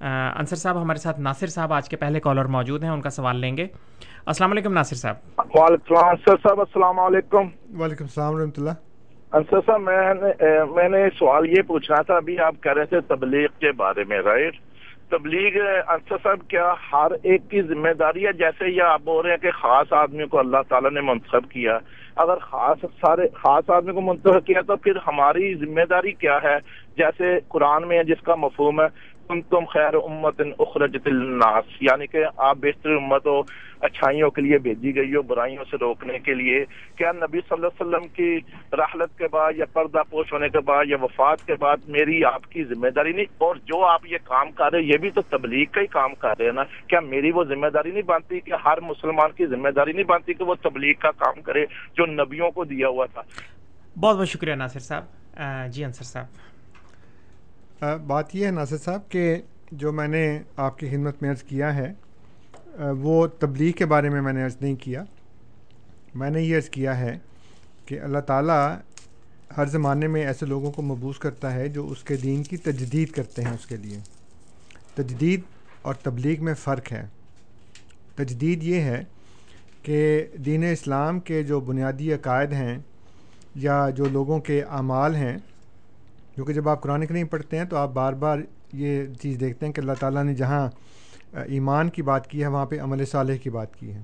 Ansar صاحب ہمارے ساتھ ناصر صاحب آج کے پہلے کالر موجود ہیں ان کا سوال لیں گے۔ السلام علیکم ناصر صاحب۔ وعلیکم انصر صاحب السلام علیکم۔ وعلیکم السلام ورحمۃ اللہ۔ انصر صاحب میں میں نے سوال یہ پوچھنا تھا ابھی آپ کہہ رہے تھے تبلیغ کے بارے میں رائٹ؟ تبلیغ انصر صاحب کیا ہر ایک کی ذمہ داری ہے؟ جیسے یہ آپ بول رہے ہیں کہ خاص آدمی کو اللہ تعالیٰ نے منتخب کیا اگر خاص سارے خاص آدمی کو منتخب کیا تو پھر ہماری ذمہ داری کیا ہے؟ جیسے قرآن میں جس کا مفہوم ہے تم تم خیر امت اخرجت الناس یعنی کہ آپ بہتر امت ہو اچھائیوں کے لیے بھیجی گئی ہو، برائیوں سے روکنے کے لیے۔ کیا نبی صلی اللہ علیہ وسلم کی رحلت کے بعد یا پردہ پوش ہونے کے بعد یا وفات کے بعد میری آپ کی ذمہ داری نہیں؟ اور جو آپ یہ کام کر رہے یہ بھی تو تبلیغ کا ہی کام کر رہے ہیں نا۔ کیا میری وہ ذمہ داری نہیں بنتی کہ ہر مسلمان کی ذمہ داری نہیں بنتی کہ وہ تبلیغ کا کام کرے جو نبیوں کو دیا ہوا تھا؟ بہت بہت شکریہ ناصر صاحب۔ جی انصر صاحب۔ بات یہ ہے ناصر صاحب کہ جو میں نے آپ کی خدمت میں عرض کیا ہے وہ تبلیغ کے بارے میں میں نے عرض نہیں کیا۔ میں نے یہ عرض کیا ہے کہ اللہ تعالیٰ ہر زمانے میں ایسے لوگوں کو مبوس کرتا ہے جو اس کے دین کی تجدید کرتے ہیں اس کے لیے۔ تجدید اور تبلیغ میں فرق ہے۔ تجدید یہ ہے کہ دین اسلام کے جو بنیادی عقائد ہیں یا جو لوگوں کے اعمال ہیں کیونکہ جب آپ قرآن کریم پڑھتے ہیں تو آپ بار بار یہ چیز دیکھتے ہیں کہ اللہ تعالیٰ نے جہاں ایمان کی بات کی ہے، وہاں پہ عمل صالح کی بات کی ہے۔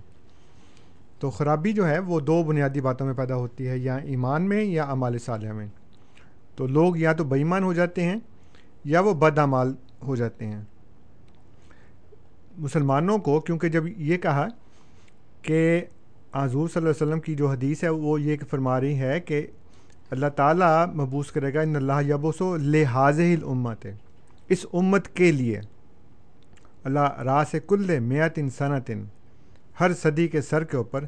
تو خرابی جو ہے، وہ دو بنیادی باتوں میں پیدا ہوتی ہے، یا ایمان میں یا عمال صالح میں۔ تو لوگ یا تو بےمان ہو جاتے ہیں یا وہ بد اعمال ہو جاتے ہیں۔ مسلمانوں کو، کیونکہ جب یہ کہا کہ حضور صلی اللہ علیہ وسلم کی جو حدیث ہے، وہ یہ فرما رہی ہے کہ اللہ تعالیٰ مبوس کرے گا، ان اللہ یبوس و لحاظ الامت ہے۔ اس امت کے لیے اللہ راس کل میت ان ہر صدی کے سر کے اوپر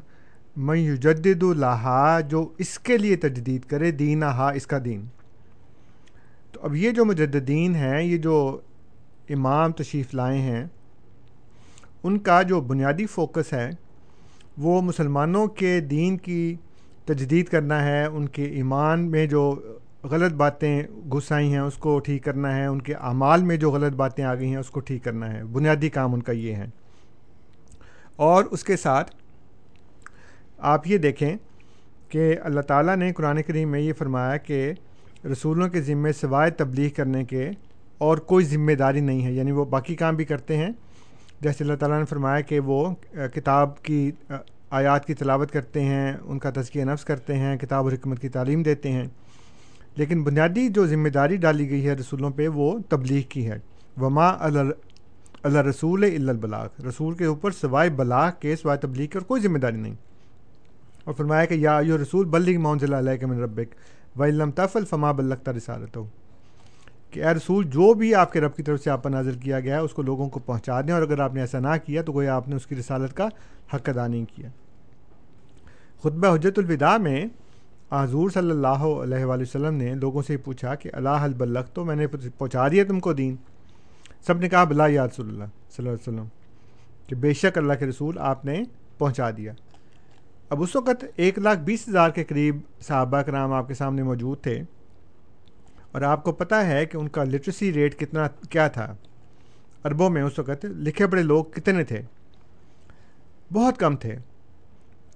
میں یجدد الحا جو اس کے لیے تجدید کرے دین ہا، اس کا دین۔ تو اب یہ جو مجددین ہیں، یہ جو امام تشریف لائے ہیں، ان کا جو بنیادی فوکس ہے، وہ مسلمانوں کے دین کی تجدید کرنا ہے، ان کے ایمان میں جو غلط باتیں گھس آئی ہیں، اس کو ٹھیک کرنا ہے، ان کے اعمال میں جو غلط باتیں آ گئی ہیں، اس کو ٹھیک کرنا ہے۔ بنیادی کام ان کا یہ ہے۔ اور اس کے ساتھ آپ یہ دیکھیں کہ اللہ تعالیٰ نے قرآن کریم میں یہ فرمایا کہ رسولوں کے ذمے سوائے تبلیغ کرنے کے اور کوئی ذمہ داری نہیں ہے یعنی وہ باقی کام بھی کرتے ہیں۔ جیسے اللہ تعالیٰ نے فرمایا کہ وہ کتاب کی آیات کی تلاوت کرتے ہیں، ان کا تزکیہ نفس کرتے ہیں، کتاب و حکمت کی تعلیم دیتے ہیں۔ لیکن بنیادی جو ذمہ داری ڈالی گئی ہے رسولوں پہ، وہ تبلیغ کی ہے۔ وما اللہ رسول البلاغ۔ رسول کے اوپر سوائے بلاغ کے، سوائے تبلیغ کی اور کوئی ذمہ داری نہیں۔ اور فرمایا کہ یا یو رسول بلغ مونض علیہ کے من ربک و علم تفل فما بلغتا رسالت ہو کہ اے رسول، جو بھی آپ کے رب کی طرف سے آپ پر نازل کیا گیا ہے، اس کو لوگوں کو پہنچا دیں، اور اگر آپ نے ایسا نہ کیا تو کوئی آپ نے اس کی رسالت کا حق ادا نہیں کیا۔ خطبہ حجت الوداع میں حضور صلی اللہ علیہ وآلہ وسلم نے لوگوں سے پوچھا کہ، اللہ البلغ تو میں نے پہنچا دیا تم کو دین۔ سب نے کہا، بلا یا رسول اللہ صلی اللہ علیہ وسلم، کہ بے شک اللہ کے رسول آپ نے پہنچا دیا۔ اب اس وقت ایک لاکھ بیس ہزار کے قریب صحابہ کرام آپ کے سامنے موجود تھے۔ اور آپ کو پتہ ہے کہ ان کا لٹریسی ریٹ کتنا کیا تھا۔ عربوں میں اس وقت لکھے پڑے لوگ کتنے تھے؟ بہت کم تھے۔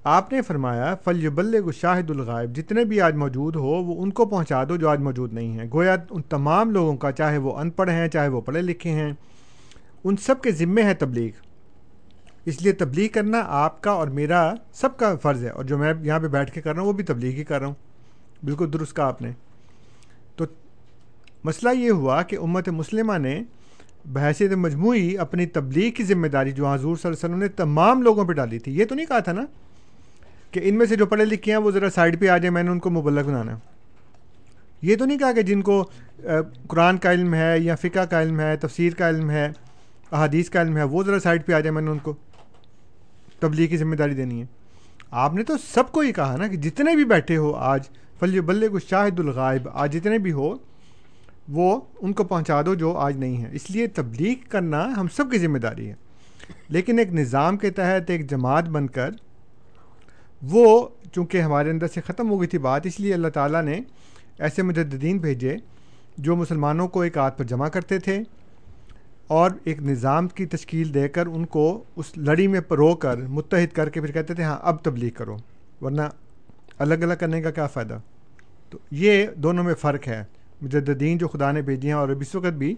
آپ نے فرمایا فل یبلغ شاہد الغائب، جتنے بھی آج موجود ہو، وہ ان کو پہنچا دو جو آج موجود نہیں ہیں۔ گویا ان تمام لوگوں کا، چاہے وہ ان پڑھ ہیں، چاہے وہ پڑھے لکھے ہیں، ان سب کے ذمے ہے تبلیغ۔ اس لیے تبلیغ کرنا آپ کا اور میرا سب کا فرض ہے۔ اور جو میں یہاں پہ بیٹھ کے کر رہا ہوں، وہ بھی تبلیغ ہی کر رہا ہوں۔ بالکل درست کہا آپ نے۔ مسئلہ یہ ہوا کہ امت مسلمہ نے بحیثیت مجموعی اپنی تبلیغ کی ذمہ داری جو حضور صلی اللہ علیہ وسلم نے تمام لوگوں پہ ڈالی تھی، یہ تو نہیں کہا تھا نا کہ ان میں سے جو پڑھے لکھے ہیں وہ ذرا سائڈ پہ آ جائیں، میں نے ان کو مبلغ بنانا۔ یہ تو نہیں کہا کہ جن کو قرآن کا علم ہے یا فقہ کا علم ہے، تفسیر کا علم ہے، احادیث کا علم ہے، وہ ذرا سائڈ پہ آ جائے میں نے ان کو تبلیغ کی ذمہ داری دینی ہے۔ آپ نے تو سب کو ہی کہا نا کہ جتنے بھی بیٹھے ہو آج فلی بلے کو شاہد الغائب، آج جتنے بھی ہو وہ ان کو پہنچا دو جو آج نہیں ہے اس لیے تبلیغ کرنا ہم سب کی ذمہ داری ہے۔ لیکن ایک نظام کے تحت ایک جماعت بن کر وہ چونکہ ہمارے اندر سے ختم ہو گئی تھی بات، اس لیے اللہ تعالیٰ نے ایسے مجددین بھیجے جو مسلمانوں کو ایک ہاتھ پر جمع کرتے تھے اور ایک نظام کی تشکیل دے کر ان کو اس لڑی میں پرو کر، متحد کر کے پھر کہتے تھے ہاں اب تبلیغ کرو، ورنہ الگ الگ کرنے کا کیا فائدہ؟ تو یہ دونوں میں فرق ہے۔ مجددین جو خدا نے بھیجی ہیں اور اب اس وقت بھی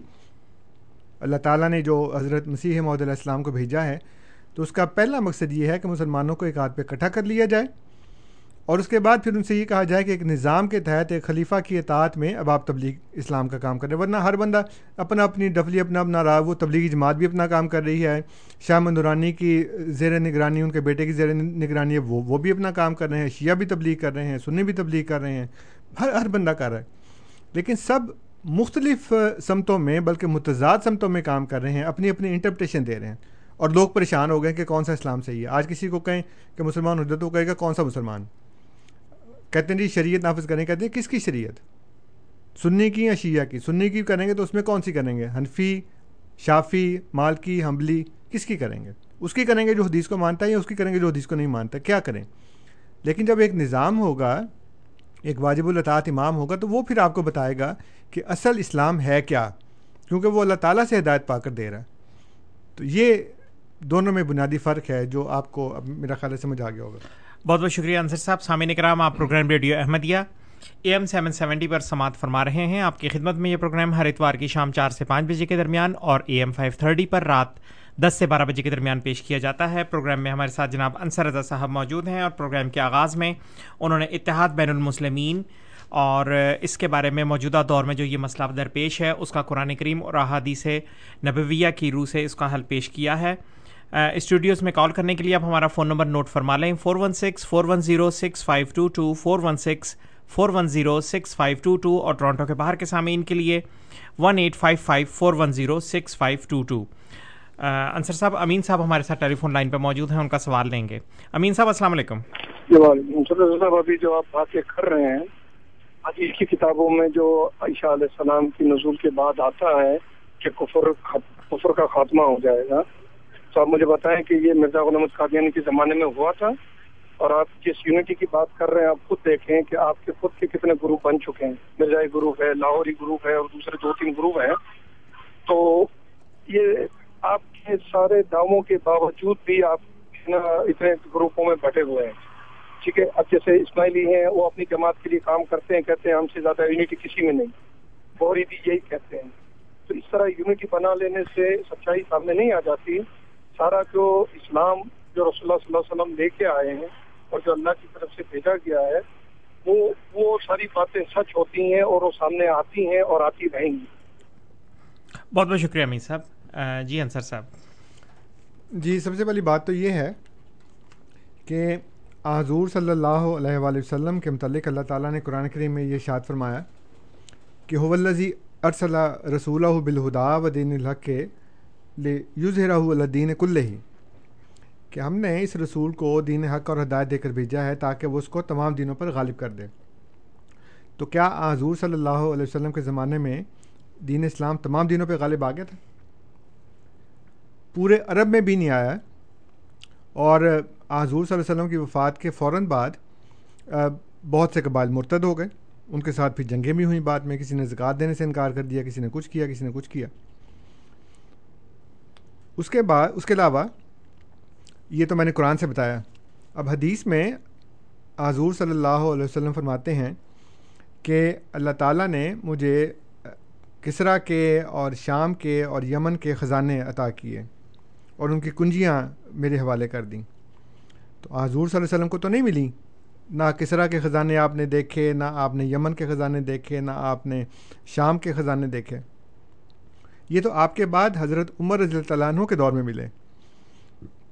اللہ تعالیٰ نے جو حضرت مسیح محدود علیہ السلام کو بھیجا ہے، تو اس کا پہلا مقصد یہ ہے کہ مسلمانوں کو ایک ہاتھ پہ اکٹھا کر لیا جائے۔ اور اس کے بعد پھر ان سے یہ کہا جائے کہ ایک نظام کے تحت ایک خلیفہ کی اطاعت میں اب آپ تبلیغ اسلام کا کام کر رہے ہیں، ورنہ ہر بندہ اپنا اپنی ڈفلی، اپنا اپنا رہا وہ تبلیغی جماعت بھی اپنا کام کر رہی ہے۔ شاہ مندورانی کی زیر نگرانی، ان کے بیٹے کی زیر نگرانی ہے، وہ وہ بھی اپنا کام کر رہے ہیں، شیعہ بھی تبلیغ کر رہے ہیں، سنی بھی تبلیغ کر رہے ہیں۔ ہر ہر بندہ کر رہا ہے۔ لیکن سب مختلف سمتوں میں بلکہ متضاد سمتوں میں کام کر رہے ہیں، اپنی اپنی انٹرپٹیشن دے رہے ہیں۔ اور لوگ پریشان ہو گئے کہ کون سا اسلام صحیح ہے۔ آج کسی کو کہیں کہ مسلمان ہو جائے تو کہے گا کون سا مسلمان؟ کہتے ہیں جی شریعت نافذ کریں کہتے ہیں کس کی شریعت؟ سنی کی یا شیعہ کی؟ سنی کی کریں گے تو اس میں کون سی کریں گے؟ حنفی، شافی، مالکی حملی کس کی کریں گے؟ اس کی کریں گے جو حدیث کو مانتا ہے یا اس کی کریں گے جو حدیث کو نہیں مانتا؟ کیا کریں؟ لیکن جب ایک نظام ہوگا ایک واجب الاطاعت امام ہوگا تو وہ پھر آپ کو بتائے گا کہ اصل اسلام ہے کیا، کیونکہ وہ اللہ تعالیٰ سے ہدایت پا کر دے رہا ہے۔ تو یہ دونوں میں بنیادی فرق ہے جو آپ کو اب میرا خیال ہے سمجھ آ گیا ہوگا۔ بہت بہت شکریہ انصر صاحب۔ سامعین کرام، آپ programme radio Ahmadiyya A M seven seventy پر سماعت فرما رہے ہیں۔ آپ کی خدمت میں یہ پروگرام ہر اتوار کی شام چار سے پانچ بجے کے درمیان اور اے ایم فائیو تھرٹی پر رات دس سے بارہ بجے کے درمیان پیش کیا جاتا ہے۔ پروگرام میں ہمارے ساتھ جناب انصر رضا صاحب موجود ہیں اور پروگرام کے آغاز میں انہوں نے اتحاد بین المسلمین اور اس کے بارے میں موجودہ دور میں جو یہ مسئلہ درپیش ہے، اس کا قرآن کریم اور احادیث نبویہ کی روح سے اس کا حل پیش کیا ہے۔ اسٹوڈیوز میں کال کرنے کے لیے آپ ہمارا فون نمبر نوٹ فرما لیں۔ Four one six, four one zero, six five two two four one six four one zero, six five two two اور ٹورانٹو کے باہر کے سامعین کے لیے one eight five five, four one zero, six five two two. Ansar صاحب، امین صاحب ہمارے ساتھ ٹیلی فون لائن پہ موجود ہیں، ان کا سوال لیں گے۔ امین صاحب، السلام علیکم۔ جی، صاحب، ابھی جو آپ باتیں کر رہے ہیں، حدیث کی کتابوں میں جو عائشہ علیہ السلام کی نزول کے بعد آتا ہے کہ کفر کفر کا خاتمہ ہو جائے گا، تو آپ مجھے بتائیں کہ یہ مرزا غلام قادیانی کے زمانے میں ہوا تھا؟ اور آپ جس یونٹی کی بات کر رہے ہیں، آپ خود دیکھیں کہ آپ کے خود کے کتنے گروپ بن چکے ہیں۔ مرزائی گروپ ہے، لاہوری گروپ ہے اور دوسرے دو تین گروپ ہیں۔ تو یہ آپ کے سارے دعووں کے باوجود بھی آپ اتنے گروپوں میں بٹے ہوئے ہیں۔ ٹھیک ہے، اب جیسے اسماعیلی ہیں، وہ اپنی جماعت کے لیے کام کرتے ہیں، کہتے ہیں ہم سے زیادہ یونٹی کسی میں نہیں۔ بوری بھی یہی کہتے ہیں۔ تو اس طرح یونٹی بنا لینے سے سچائی سامنے نہیں آ جاتی۔ سارا جو اسلام جو رسول اللہ صلی اللہ علیہ وسلم لے کے آئے ہیں اور جو اللہ کی طرف سے بھیجا گیا ہے، وہ وہ ساری باتیں سچ ہوتی ہیں اور وہ سامنے آتی ہیں اور آتی رہیں گی۔ بہت بہت شکریہ امیر صاحب۔ جی انصر صاحب۔ جی سب سے پہلی بات تو یہ ہے کہ حضور صلی اللہ علیہ وآلہ وسلم کے متعلق اللہ تعالیٰ نے قرآن کریم میں یہ شاد فرمایا کہ حولزی ارسلہ رسول بالہدا و دین الحق کے لے یوز الدین کل ہی کہ ہم نے اس رسول کو دین حق اور ہدایت دے کر بھیجا ہے تاکہ وہ اس کو تمام دینوں پر غالب کر دے۔ تو کیا حضور صلی اللہ علیہ وسلم کے زمانے میں دین اسلام تمام دینوں پہ غالب آ گیا تھا؟ پورے عرب میں بھی نہیں آیا اور حضور صلی اللہ علیہ وسلم کی وفات کے فوراً بعد بہت سے قبائل مرتد ہو گئے۔ ان کے ساتھ پھر جنگیں بھی ہوئیں بعد میں، کسی نے زکوٰۃ دینے سے انکار کر دیا، کسی نے کچھ کیا، کسی نے کچھ کیا۔ اس کے بعد، اس کے علاوہ، یہ تو میں نے قرآن سے بتایا۔ اب حدیث میں حضور صلی اللہ علیہ وسلم فرماتے ہیں کہ اللہ تعالیٰ نے مجھے کسرا کے اور شام کے اور یمن کے خزانے عطا کیے۔ اور ان کی کنجیاں میرے حوالے کر دیں۔ تو حضور صلی اللہ علیہ وسلم کو تو نہیں ملی۔ نہ کسرا کے خزانے آپ نے دیکھے، نہ آپ نے یمن کے خزانے دیکھے، نہ آپ نے شام کے خزانے دیکھے۔ یہ تو آپ کے بعد حضرت عمر رضی اللہ عنہ کے دور میں ملے۔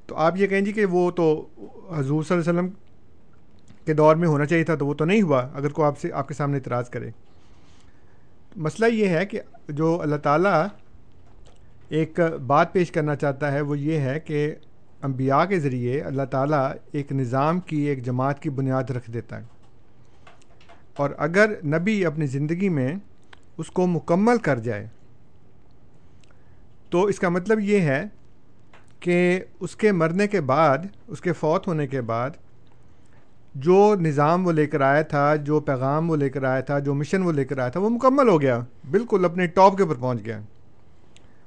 تو آپ یہ کہیں جی کہ وہ تو حضور صلی اللہ علیہ وسلم کے دور میں ہونا چاہیے تھا، تو وہ تو نہیں ہوا، اگر کو آپ سے، آپ کے سامنے اعتراض کرے۔ مسئلہ یہ ہے کہ جو اللہ تعالیٰ ایک بات پیش کرنا چاہتا ہے، وہ یہ ہے کہ انبیاء کے ذریعے اللہ تعالیٰ ایک نظام کی، ایک جماعت کی بنیاد رکھ دیتا ہے۔ اور اگر نبی اپنی زندگی میں اس کو مکمل کر جائے، تو اس کا مطلب یہ ہے کہ اس کے مرنے کے بعد، اس کے فوت ہونے کے بعد، جو نظام وہ لے کر آیا تھا، جو پیغام وہ لے کر آیا تھا، جو مشن وہ لے کر آیا تھا، وہ مکمل ہو گیا، بالکل اپنے ٹاپ کے اوپر پہنچ گیا۔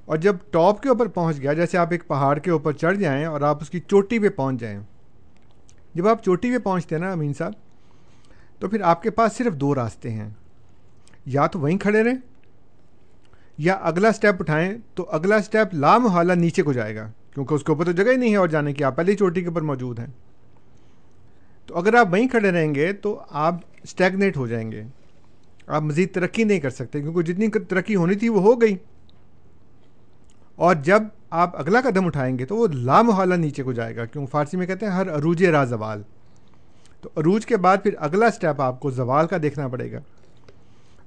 اور جب ٹاپ کے اوپر پہنچ گیا، جیسے آپ ایک پہاڑ کے اوپر چڑھ جائیں اور آپ اس کی چوٹی پہ پہنچ جائیں۔ جب آپ چوٹی پہ پہنچتے ہیں نا امین صاحب، تو پھر آپ کے پاس صرف دو راستے ہیں۔ یا تو وہیں کھڑے رہیں، یا اگلا سٹیپ اٹھائیں، تو اگلا سٹیپ لا محالہ نیچے کو جائے گا۔ کیونکہ اس کے اوپر تو جگہ ہی نہیں ہے اور جانے کی، آپ پہلے ہی چوٹی کے اوپر موجود ہیں۔ تو اگر آپ وہیں کھڑے رہیں گے، تو آپ اسٹیگنیٹ ہو جائیں گے۔ آپ مزید ترقی نہیں کر سکتے، کیونکہ جتنی ترقی ہونی تھی وہ ہو گئی۔ اور جب آپ اگلا قدم اٹھائیں گے تو وہ لامحالہ نیچے کو جائے گا کیونکہ فارسی میں کہتے ہیں ہر عروج را زوال۔ تو عروج کے بعد پھر اگلا سٹیپ آپ کو زوال کا دیکھنا پڑے گا۔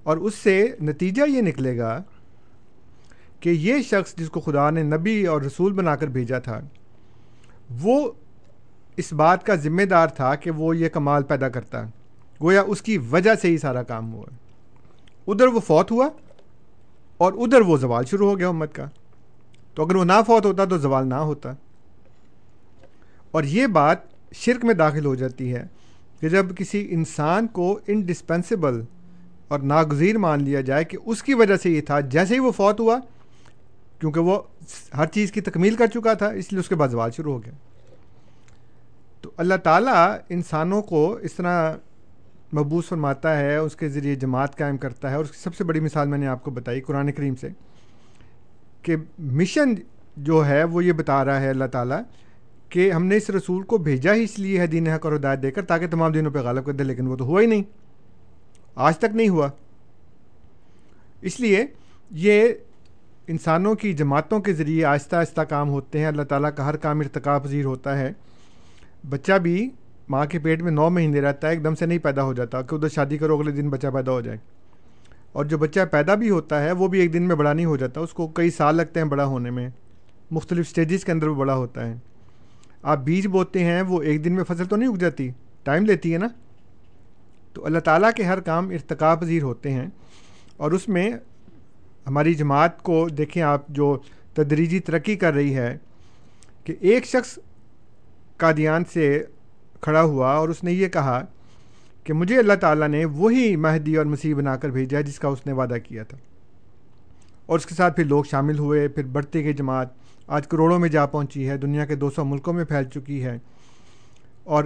اور اس سے نتیجہ یہ نکلے گا کہ یہ شخص جس کو خدا نے نبی اور رسول بنا کر بھیجا تھا، وہ اس بات کا ذمہ دار تھا کہ وہ یہ کمال پیدا کرتا۔ گویا اس کی وجہ سے ہی سارا کام ہوا۔ ادھر وہ فوت ہوا اور ادھر وہ زوال شروع ہو گیا امت کا۔ تو اگر وہ نہ فوت ہوتا تو زوال نہ ہوتا۔ اور یہ بات شرک میں داخل ہو جاتی ہے کہ جب کسی انسان کو انڈسپینسیبل اور ناگزیر مان لیا جائے کہ اس کی وجہ سے یہ تھا، جیسے ہی وہ فوت ہوا، کیونکہ وہ ہر چیز کی تکمیل کر چکا تھا، اس لیے اس کے بعد زوال شروع ہو گیا۔ تو اللہ تعالیٰ انسانوں کو اس طرح مبوس فرماتا ہے، اس کے ذریعے جماعت قائم کرتا ہے۔ اور اس کی سب سے بڑی مثال میں نے آپ کو بتائی قرآن کریم سے۔ کہ مشن جو ہے وہ یہ بتا رہا ہے اللہ تعالیٰ کہ ہم نے اس رسول کو بھیجا ہی اس لیے ہے دین حق اور ہدایت دے کر تاکہ تمام دنوں پہ غالب کر دے، لیکن وہ تو ہوا ہی نہیں۔ آج تک نہیں ہوا۔ اس لیے یہ انسانوں کی جماعتوں کے ذریعے آہستہ آہستہ کام ہوتے ہیں۔ اللہ تعالیٰ کا ہر کام ارتقا پذیر ہوتا ہے۔ بچہ بھی ماں کے پیٹ میں نو مہینے رہتا ہے، ایک دم سے نہیں پیدا ہو جاتا کہ ادھر شادی کرو، اگلے دن بچہ پیدا ہو جائے۔ اور جو بچہ پیدا بھی ہوتا ہے، وہ بھی ایک دن میں بڑا نہیں ہو جاتا۔ اس کو کئی سال لگتے ہیں بڑا ہونے میں۔ مختلف سٹیجز کے اندر وہ بڑا ہوتا ہے۔ آپ بیج بوتے ہیں، وہ ایک دن میں فصل تو نہیں اگ جاتی؟ ٹائم لیتی ہے نا؟ تو اللہ تعالیٰ کے ہر کام ارتقا پذیر ہوتے ہیں۔ اور اس میں ہماری جماعت کو دیکھیں آپ، جو تدریجی ترقی کر رہی ہے، کہ ایک شخص قادیان سے کھڑا ہوا اور اس نے یہ کہا کہ مجھے اللہ تعالیٰ نے وہی مہدی اور مسیح بنا کر بھیجا جس کا اس نے وعدہ کیا تھا۔ اور اس کے ساتھ پھر لوگ شامل ہوئے پھر بڑھتے گئی جماعت۔ آج کروڑوں میں جا پہنچی ہے دنیا کے دو سو ملکوں میں پھیل چکی ہے۔ اور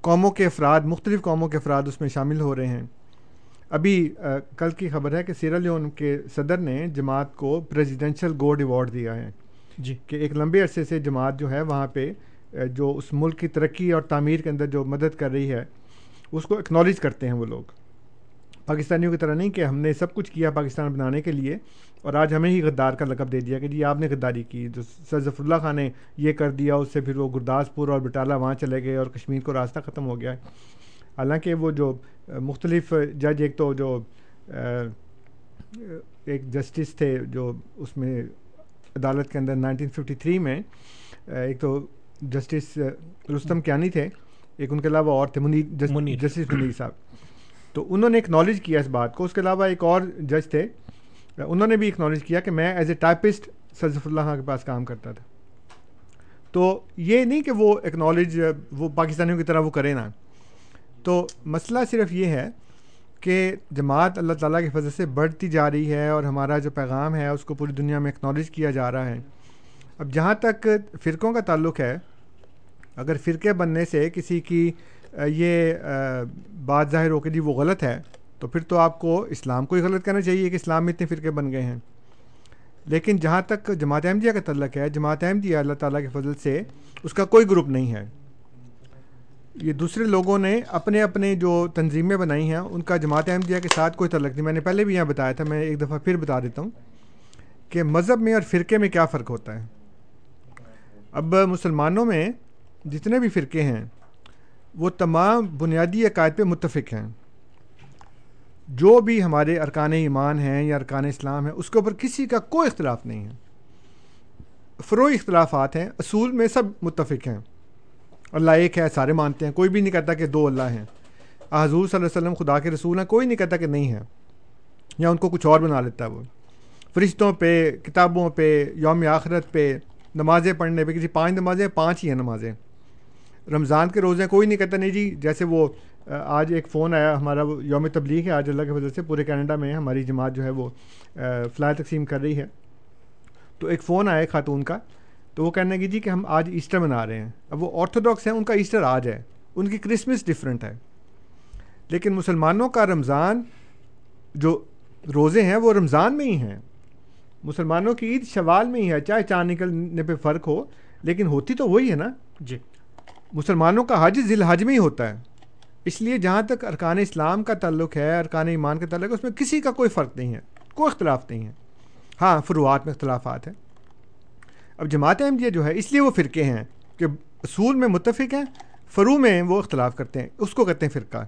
قوموں کے افراد مختلف قوموں کے افراد اس میں شامل ہو رہے ہیں۔ ابھی کل کی خبر ہے کہ سیرا لیون کے صدر نے جماعت کو پریزیڈینشل گولڈ ایوارڈ دیا ہے۔ جی۔ کہ ایک لمبے عرصے سے جماعت جو ہے وہاں پہ جو اس ملک کی ترقی اور تعمیر کے اندر جو مدد کر رہی ہے اس کو اکنالج کرتے ہیں وہ لوگ۔ پاکستانیوں کی طرح نہیں کہ ہم نے سب کچھ کیا پاکستان بنانے کے لیے اور آج ہمیں ہی غدار کا لقب دے دیا کہ جی آپ نے غداری کی، جو سر ظفر اللہ خان نے یہ کر دیا، اس سے پھر وہ گرداسپور اور بٹالہ وہاں چلے گئے اور کشمیر کو راستہ ختم ہو گیا۔ ہے حالانکہ وہ جو مختلف جج ایک تو جو ایک جسٹس تھے جو اس میں عدالت کے اندر نائنٹین ففٹی تھری میں ایک تو جسٹس رستم کیانی تھے۔ ایک ان کے علاوہ اور تھے منیر۔ جسٹس منیر صاحب۔ تو انہوں نے اکنالج کیا اس بات کو۔ اس کے علاوہ ایک اور جج تھے۔ انہوں نے بھی اکنالج کیا کہ میں ایز اے ٹائپسٹ سرزف اللہ خان کے پاس کام کرتا تھا۔ تو یہ نہیں کہ وہ اکنالج وہ پاکستانیوں کی طرح وہ کرے نا تو مسئلہ صرف یہ ہے کہ جماعت اللہ تعالیٰ کی فضل سے بڑھتی جا رہی ہے اور ہمارا جو پیغام ہے اس کو پوری دنیا میں اکنالج کیا جا رہا ہے۔ اب جہاں تک فرقوں کا تعلق ہے اگر فرقے بننے سے کسی کی یہ بات ظاہر ہو کہ جی وہ غلط ہے، تو پھر تو آپ کو اسلام کو ہی غلط کہنا چاہیے کہ اسلام میں اتنے فرقے بن گئے ہیں۔ لیکن جہاں تک جماعت احمدیہ کا تعلق ہے، جماعت احمدیہ اللہ تعالیٰ کے فضل سے اس کا کوئی گروپ نہیں ہے۔ یہ دوسرے لوگوں نے اپنے اپنے جو تنظیمیں بنائی ہیں، ان کا جماعت احمدیہ کے ساتھ کوئی تعلق نہیں۔ میں نے پہلے بھی یہاں بتایا تھا، میں ایک دفعہ پھر بتا دیتا ہوں کہ مذہب میں اور فرقے میں کیا فرق ہوتا ہے۔ اب مسلمانوں میں جتنے بھی فرقے ہیں، وہ تمام بنیادی عقائد پہ متفق ہیں۔ جو بھی ہمارے ارکان ایمان ہیں یا ارکان اسلام ہیں، اس کے اوپر کسی کا کوئی اختلاف نہیں ہے۔ فروئی اختلافات ہیں، اصول میں سب متفق ہیں۔ اللہ ایک ہے، سارے مانتے ہیں، کوئی بھی نہیں کہتا کہ دو اللہ ہیں۔ حضور صلی اللہ علیہ وسلم خدا کے رسول ہیں، کوئی نہیں کہتا کہ نہیں ہے یا ان کو کچھ اور بنا لیتا ہے وہ۔ فرشتوں پہ، کتابوں پہ، یوم آخرت پہ، نمازیں پڑھنے پہ، کسی پانچ نمازیں، پانچ ہی ہیں نمازیں۔ رمضان کے روزے کوئی نہیں کہتا، نہیں جی جیسے وہ آج ایک فون آیا، ہمارا وہ یوم تبلیغ ہے، آج اللہ کی وجہ سے پورے کینیڈا میں ہماری جماعت جو ہے وہ فلائی تقسیم کر رہی ہے۔ تو ایک فون آیا خاتون کا، تو وہ کہنے کی جی کہ ہم آج ایسٹر منا رہے ہیں۔ اب وہ آرتھوڈاکس ہیں، ان کا ایسٹر آج ہے، ان کی کرسمس ڈفرینٹ ہے۔ لیکن مسلمانوں کا رمضان جو روزے ہیں، وہ رمضان میں ہی ہیں۔ مسلمانوں کی عید شوال میں ہی ہے، چاہے چاند نکلنے پہ فرق ہو، لیکن ہوتی تو وہی ہے نا؟ جی۔ مسلمانوں کا حج ذی الحج میں ہی ہوتا ہے۔ اس لیے جہاں تک ارکان اسلام کا تعلق ہے، ارکان ایمان کا تعلق ہے، اس میں کسی کا کوئی فرق نہیں ہے، کوئی اختلاف نہیں ہے۔ ہاں فروعات میں اختلافات ہیں۔ اب جماعت احمدیہ جو ہے، اس لیے وہ فرقے ہیں کہ اصول میں متفق ہیں، فرو میں وہ اختلاف کرتے ہیں، اس کو کہتے ہیں فرقہ۔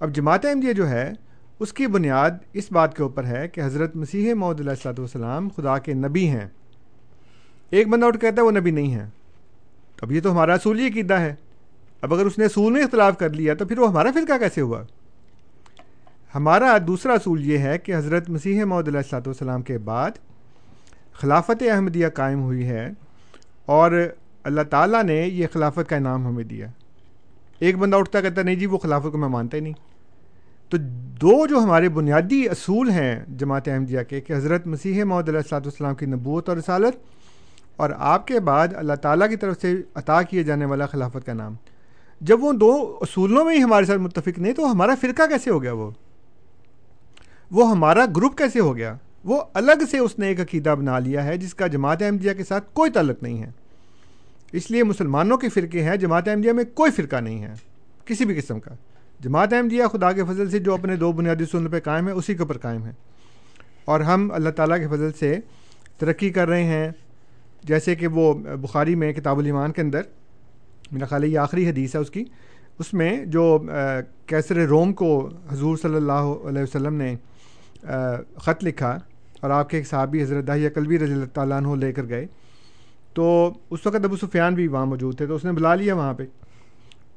اب جماعت احمدیہ جو ہے، اس کی بنیاد اس بات کے اوپر ہے کہ حضرت مسیح محدود علیہ السلّۃ والسلام خدا کے نبی ہیں۔ ایک بندہ اٹھ کہتا ہے، وہ نبی نہیں ہے۔ اب یہ تو ہمارا اصول ہی عقیدہ ہے۔ اب اگر اس نے اصول میں اختلاف کر لیا تو پھر وہ ہمارا فرقہ کیسے ہوا؟ ہمارا دوسرا اصول یہ ہے کہ حضرت مسیح محدود علیہ السلّۃ والسلام کے بعد خلافت احمدیہ قائم ہوئی ہے اور اللہ تعالیٰ نے یہ خلافت کا انعام ہمیں دیا۔ ایک بندہ اٹھتا کہتا نہیں جی وہ خلافت کو میں مانتا ہی نہیں۔ تو دو جو ہمارے بنیادی اصول ہیں جماعت احمدیہ کے، کہ حضرت مسیح محدود علیہ السلاۃ والسلام کی نبوت اور رسالت اور آپ کے بعد اللہ تعالیٰ کی طرف سے عطا کیے جانے والا خلافت کا نام۔ جب وہ دو اصولوں میں ہی ہمارے ساتھ متفق نہیں، تو ہمارا فرقہ کیسے ہو گیا وہ؟ وہ ہمارا گروپ کیسے ہو گیا؟ وہ الگ سے اس نے ایک عقیدہ بنا لیا ہے جس کا جماعت احمدیہ کے ساتھ کوئی تعلق نہیں ہے۔ اس لیے مسلمانوں کے فرقے ہیں، جماعت احمدیہ میں کوئی فرقہ نہیں ہے، کسی بھی قسم کا۔ جماعت احمدیہ خدا کے فضل سے جو اپنے دو بنیادی سن پہ قائم ہے، اسی کے اوپر قائم ہے۔ اور ہم اللہ تعالیٰ کے فضل سے ترقی کر رہے ہیں۔ جیسے کہ وہ بخاری میں کتاب الایمان کے اندر میرا خیال ہے یہ آخری حدیث ہے اس کی، اس میں جو کیسر روم کو حضور صلی اللہ علیہ وسلم نے خط لکھا اور آپ کے ایک صحابی حضرت داہی قلبی رضی اللہ تعالیٰ عنہ لے کر گئے، تو اس وقت ابو سفیان بھی وہاں موجود تھے، تو اس نے بلا لیا وہاں پہ۔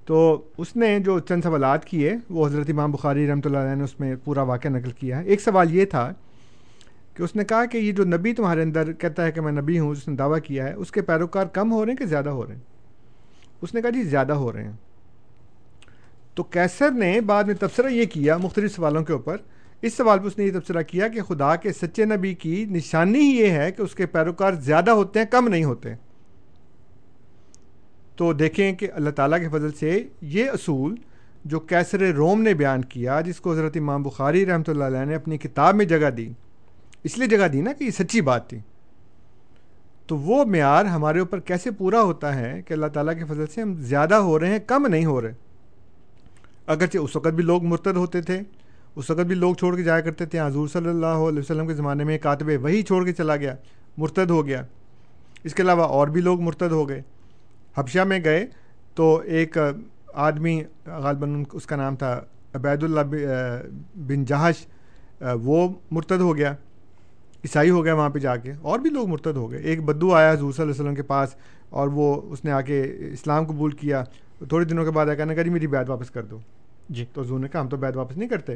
تو اس نے جو چند سوالات کیے، وہ حضرت امام بخاری رحمۃ اللہ علیہ نے اس میں پورا واقعہ نقل کیا ہے۔ ایک سوال یہ تھا کہ اس نے کہا کہ یہ جو نبی تمہارے اندر کہتا ہے کہ میں نبی ہوں اس نے دعویٰ کیا ہے، اس کے پیروکار کم ہو رہے ہیں کہ زیادہ ہو رہے ہیں؟ اس نے کہا جی زیادہ ہو رہے ہیں۔ تو کیسر نے بعد میں تبصرہ یہ کیا مختلف سوالوں کے اوپر۔ اس سوال پہ اس نے یہ تبصرہ کیا کہ خدا کے سچے نبی کی نشانی ہی یہ ہے کہ اس کے پیروکار زیادہ ہوتے ہیں، کم نہیں ہوتے۔ تو دیکھیں کہ اللہ تعالیٰ کے فضل سے یہ اصول جو کیسر روم نے بیان کیا، جس کو حضرت امام بخاری رحمۃ اللہ علیہ نے اپنی کتاب میں جگہ دی اس لیے جگہ دی نا کہ یہ سچی بات تھی۔ تو وہ معیار ہمارے اوپر کیسے پورا ہوتا ہے کہ اللہ تعالیٰ کے فضل سے ہم زیادہ ہو رہے ہیں، کم نہیں ہو رہے۔ اگرچہ اس وقت بھی لوگ مرتد ہوتے تھے، اس وقت بھی لوگ چھوڑ کے جایا کرتے تھے۔ حضور صلی اللہ علیہ وسلم کے زمانے میں کاتب وہی چھوڑ کے چلا گیا مرتد ہو گیا۔ اس کے علاوہ اور بھی لوگ مرتد ہو گئے۔ حبشہ میں گئے تو ایک آدمی، غالباً اس کا نام تھا عبید اللہ بن جہاش وہ مرتد ہو گیا۔ عیسائی ہو گیا وہاں پہ جا کے اور بھی لوگ مرتد ہو گئے۔ ایک بدو آیا حضور صلی اللہ علیہ وسلم کے پاس اور وہ اس نے آ کے اسلام قبول کیا۔ تھوڑے دنوں کے بعد آ کہنے کہا جی میری بیت واپس کر دو۔ جی۔ تو حضور نے کہا ہم تو بیت واپس نہیں کرتے۔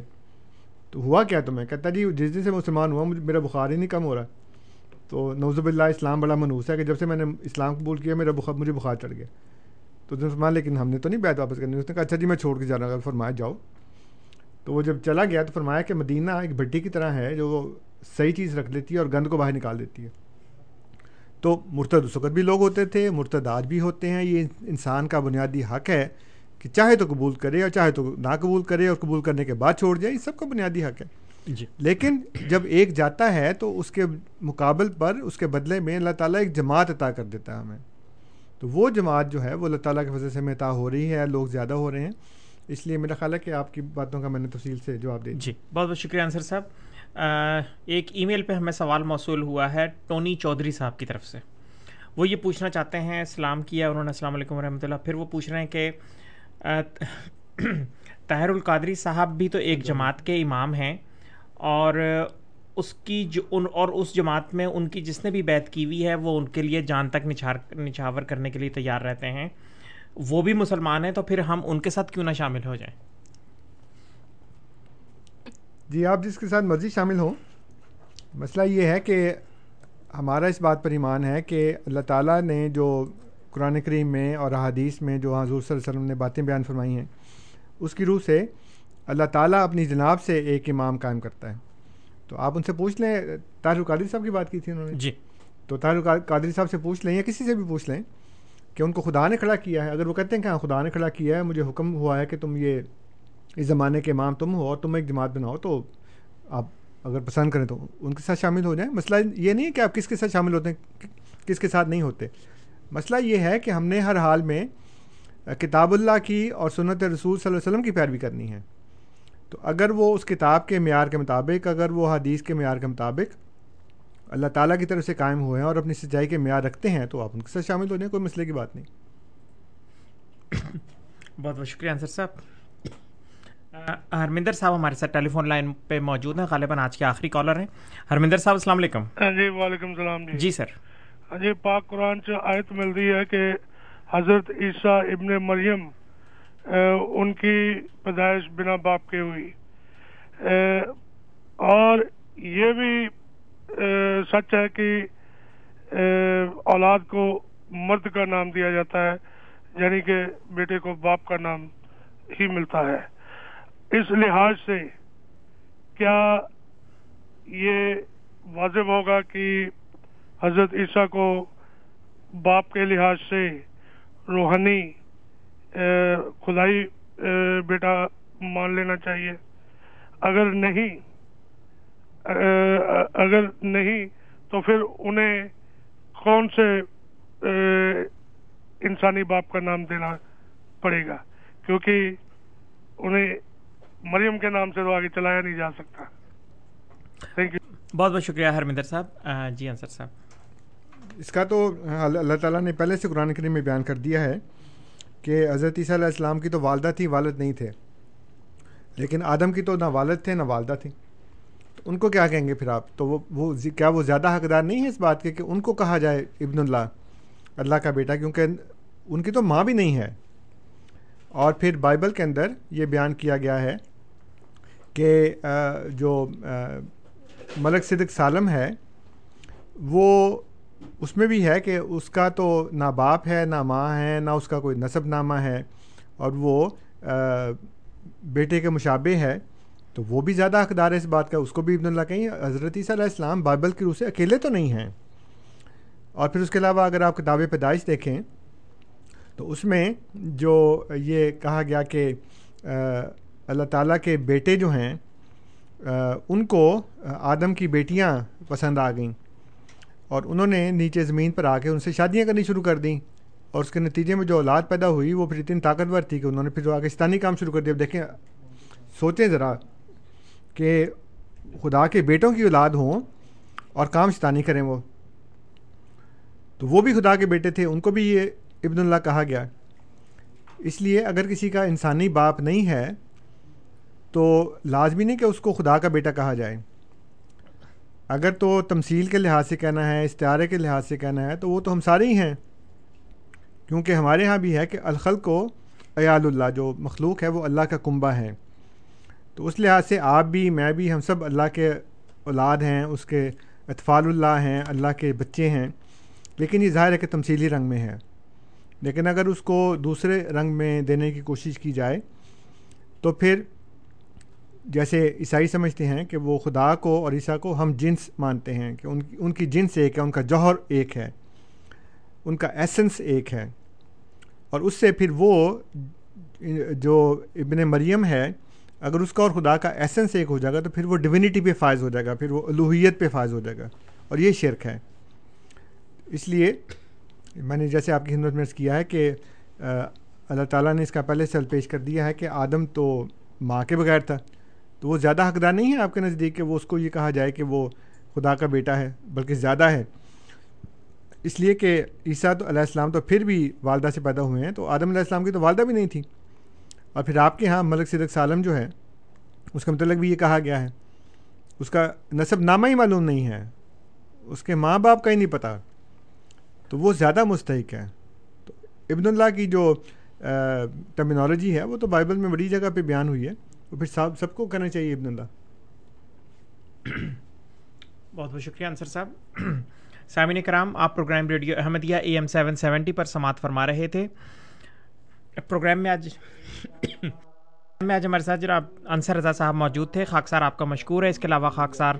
تو ہوا کیا تمہیں؟ کہتا جی جس دن سے مسلمان ہوا مجھے میرا بخار ہی نہیں کم ہو رہا۔ تو نوزب اللہ اسلام بڑا منوس ہے کہ جب سے میں نے اسلام قبول کیا میرا بخار مجھے بخار چڑھ گیا۔ تو مسلمان لیکن ہم نے تو نہیں بیت واپس کرنی۔ اس نے کہا اچھا جی میں چھوڑ کے جا رہا فرمایا جاؤ۔ تو وہ جب چلا گیا تو فرمایا کہ مدینہ ایک بھٹی کی طرح ہے جو صحیح چیز رکھ لیتی ہے اور گند کو باہر نکال دیتی ہے۔ تو مرتد اس وقت بھی لوگ ہوتے تھے مرتد آج بھی ہوتے ہیں۔ یہ انسان کا بنیادی حق ہے کہ چاہے تو قبول کرے اور چاہے تو نہ قبول کرے اور قبول کرنے کے بعد چھوڑ جائے یہ سب کا بنیادی حق ہے۔ جی۔ لیکن جب ایک جاتا ہے تو اس کے مقابل پر اس کے بدلے میں اللہ تعالیٰ ایک جماعت عطا کر دیتا ہے ہمیں۔ تو وہ جماعت جو ہے وہ اللہ تعالیٰ کے فضل سے ہمیں عطا ہو رہی ہے لوگ زیادہ ہو رہے ہیں۔ اس لیے میرا خیال ہے کہ آپ کی باتوں کا میں نے تفصیل سے جواب دے دیا۔ جی بہت بہت شکریہ انصر صاحب۔ ایک ای میل پہ ہمیں سوال موصول ہوا ہے ٹونی چودھری صاحب کی طرف سے۔ وہ یہ پوچھنا چاہتے ہیں، سلام کیا انہوں نے؟ السلام علیکم ورحمۃ اللہ۔ پھر وہ پوچھ رہے ہیں کہ طاہر القادری صاحب بھی تو ایک جماعت کے امام ہیں اور اس کی جو، ان اور اس جماعت میں ان کی جس نے بھی بیت کی ہوئی ہے، وہ ان کے لیے جان تک نچھار، نچھاور کرنے کے لیے تیار رہتے ہیں۔ وہ بھی مسلمان ہیں تو پھر ہم ان کے ساتھ کیوں نہ شامل ہو جائیں؟ جی آپ جس کے ساتھ مرضی شامل ہوں مسئلہ یہ ہے کہ ہمارا اس بات پر ایمان ہے کہ اللہ تعالیٰ نے جو قرآن کریم میں اور احادیث میں جو حضور صلی اللہ علیہ وسلم نے باتیں بیان فرمائی ہیں اس کی روح سے اللہ تعالیٰ اپنی جناب سے ایک امام قائم کرتا ہے۔ تو آپ ان سے پوچھ لیں طاہر القادری صاحب کی بات کی تھی انہوں نے؟ جی۔ تو طاہر قادری صاحب سے پوچھ لیں یا کسی سے بھی پوچھ لیں کہ ان کو خدا نے کھڑا کیا ہے۔ اگر وہ کہتے ہیں کہ ہاں خدا نے کھڑا کیا ہے مجھے حکم ہوا ہے کہ تم یہ اس زمانے کے امام تم ہو اور تم ایک جماعت بناؤ تو آپ اگر پسند کریں تو ان کے ساتھ شامل ہو جائیں۔ مسئلہ یہ نہیں ہے کہ آپ کس کے ساتھ شامل ہوتے ہیں، کس کے ساتھ نہیں ہوتے۔ مسئلہ یہ ہے کہ ہم نے ہر حال میں کتاب اللہ کی اور سنت رسول صلی اللہ علیہ وسلم کی پیروی کرنی ہے۔ تو اگر وہ اس کتاب کے معیار کے مطابق، اگر وہ حدیث کے معیار کے مطابق اللہ تعالیٰ کی طرف سے قائم ہوئے ہیں اور اپنی سچائی کے معیار رکھتے ہیں، تو آپ ان کے ساتھ شامل ہو جائیں، کوئی مسئلے کی بات نہیں۔ بہت بہت شکریہ انصر صاحب۔ ہرمندر صاحب ہمارے ساتھ ٹیلی فون لائن پہ موجود ہیں غالباً آج کے آخری کالر ہیں۔ ہرمندر صاحب السلام علیکم۔ ہاں جی وعلیکم السلام جی۔ جی سر۔ ہاں جی پاک قرآن سے آیت مل رہی ہے کہ حضرت عیسیٰ ابن مریم ان کی پیدائش بنا باپ کے ہوئی۔ اور یہ بھی سچ ہے کہ اولاد کو مرد کا نام دیا جاتا ہے یعنی کہ بیٹے کو باپ کا نام ہی ملتا ہے۔ اس لحاظ سے کیا یہ واضح ہوگا کہ حضرت عیسیٰ کو باپ کے لحاظ سے روحانی خدائی بیٹا مان لینا چاہیے؟ اگر نہیں اگر نہیں تو پھر انہیں کون سے انسانی باپ کا نام دینا پڑے گا؟ کیونکہ انہیں مریم کے نام سے تو آگے چلایا نہیں جا سکتا۔ تھینک یو بہت بہت شکریہ ہرمندر صاحب۔ جی انصر صاحب۔ اس کا تو اللہ تعالیٰ نے پہلے سے قرآن کریم میں بیان کر دیا ہے کہ حضرت عیسیٰ علیہ السلام کی تو والدہ تھی والد نہیں تھے۔ لیکن آدم کی تو نہ والد تھے نہ والدہ تھی تو ان کو کیا کہیں گے پھر آپ؟ تو وہ وہ کیا وہ زیادہ حقدار نہیں ہے اس بات کے کہ ان کو کہا جائے ابن اللہ اللہ کا بیٹا کیونکہ ان کی تو ماں بھی نہیں ہے۔ اور پھر بائبل کے اندر یہ بیان کیا گیا ہے کہ جو ملک صدق سالم ہے، وہ اس میں بھی ہے کہ اس کا تو نہ باپ ہے، نہ ماں ہے، نہ اس کا کوئی نصب نامہ ہے، اور وہ بیٹے کے مشابہ ہے، تو وہ بھی زیادہ حقدار ہے اس بات کا۔ اس کو بھی ابن اللہ کہیں، حضرت عیسیٰ علیہ السلام بائبل کی روح سے اکیلے تو نہیں ہیں۔ اور پھر اس کے علاوہ اگر آپ کتاب پیدائش دیکھیں تو اس میں جو یہ کہا گیا کہ اللہ تعالیٰ کے بیٹے جو ہیں ان کو آدم کی بیٹیاں پسند آ گئیں اور انہوں نے نیچے زمین پر آ کے ان سے شادیاں کرنی شروع کر دیں اور اس کے نتیجے میں جو اولاد پیدا ہوئی، وہ پھر اتنی طاقتور تھی کہ انہوں نے پھر جو پاکستانی کام شروع کر دیا۔ اب دیکھیں، سوچیں ذرا کہ خدا کے بیٹوں کی اولاد ہوں اور کام شیطانی کریں وہ، تو وہ بھی خدا کے بیٹے تھے، ان کو بھی یہ ابن اللہ کہا گیا۔ اس لیے اگر کسی کا انسانی باپ نہیں ہے، تو لازمی نہیں کہ اس کو خدا کا بیٹا کہا جائے۔ اگر تو تمثیل کے لحاظ سے کہنا ہے، استعارے کے لحاظ سے کہنا ہے، تو وہ تو ہم سارے ہی ہیں۔ کیونکہ ہمارے ہاں بھی ہے کہ الخل کو ایال اللہ، جو مخلوق ہے، وہ اللہ کا کنبہ ہے تو اس لحاظ سے آپ بھی، میں بھی، ہم سب اللہ کے اولاد ہیں، اس کے اطفال اللہ ہیں، اللہ کے بچے ہیں۔ لیکن یہ ظاہر ہے کہ تمثیلی رنگ میں ہے۔ لیکن اگر اس کو دوسرے رنگ میں دینے کی کوشش کی جائے، تو پھر جیسے عیسائی سمجھتے ہیں کہ وہ خدا کو اور عیسیٰ کو ہم جنس مانتے ہیں، کہ ان کی ان کی جنس ایک ہے، ان کا جوہر ایک ہے، ان کا ایسنس ایک ہے۔ اور اس سے پھر وہ جو ابن مریم ہے، اگر اس کا اور خدا کا ایسنس ایک ہو جائے گا، تو پھر وہ ڈیونیٹی پہ فائز ہو جائے گا، پھر وہ الوحیت پہ فائز ہو جائے گا۔ اور یہ شرک ہے۔ اس لیے میں نے جیسے آپ کی خدمت میں کیا ہے کہ اللہ تعالیٰ نے اس کا پہلے سل پیش کر دیا ہے کہ آدم تو ماں کے بغیر تھا۔ تو وہ زیادہ حقدار نہیں ہے آپ کے نزدیک کہ وہ اس کو یہ کہا جائے کہ وہ خدا کا بیٹا ہے، بلکہ زیادہ ہے۔ اس لیے کہ عیسیٰ تو علیہ السلام تو پھر بھی والدہ سے پیدا ہوئے ہیں، تو آدم علیہ السلام کی تو والدہ بھی نہیں تھی۔ اور پھر آپ کے ہاں ملک صدق سالم جو ہے، اس کا متعلق بھی یہ کہا گیا ہے۔ اس کا نصب نامہ ہی معلوم نہیں ہے۔ اس کے ماں باپ کا ہی نہیں پتہ تو وہ زیادہ مستحق ہے تو ابن اللہ کی جو ٹرمینالوجی ہے، وہ تو بائبل میں بڑی جگہ پہ بیان ہوئی ہے۔ وہ پھر سب سب کو کرنا چاہیے ابن اللہ۔ بہت بہت شکریہ انصر صاحب۔ سامعین کرام، آپ programme radio Ahmadiyya A M seven seventy پر سماعت فرما رہے تھے۔ پروگرام میں آج میں آج ہمارے ساتھ جناب انصر رضا صاحب موجود تھے، خاکسار آپ کا مشکور ہے۔ اس کے علاوہ خاکسار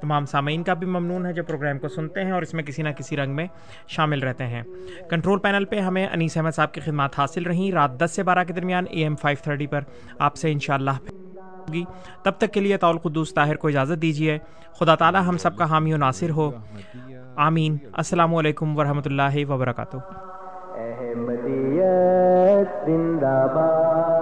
تمام سامعین کا بھی ممنون ہے جو پروگرام کو سنتے ہیں اور اس میں کسی نہ کسی رنگ میں شامل رہتے ہیں۔ کنٹرول پینل پہ ہمیں انیس احمد صاحب کی خدمات حاصل رہیں۔ رات دس سے بارہ کے درمیان اے ایم فائیو تھرٹی پر آپ سے انشاءاللہ ہوگی۔ تب تک کے لیے طول قدوس طاہر کو اجازت دیجیے۔ خدا تعالی ہم سب کا حامی و ناصر ہو۔ آمین۔ السلام علیکم ورحمۃ اللہ وبرکاتہ۔ احمدیت زندہ باد۔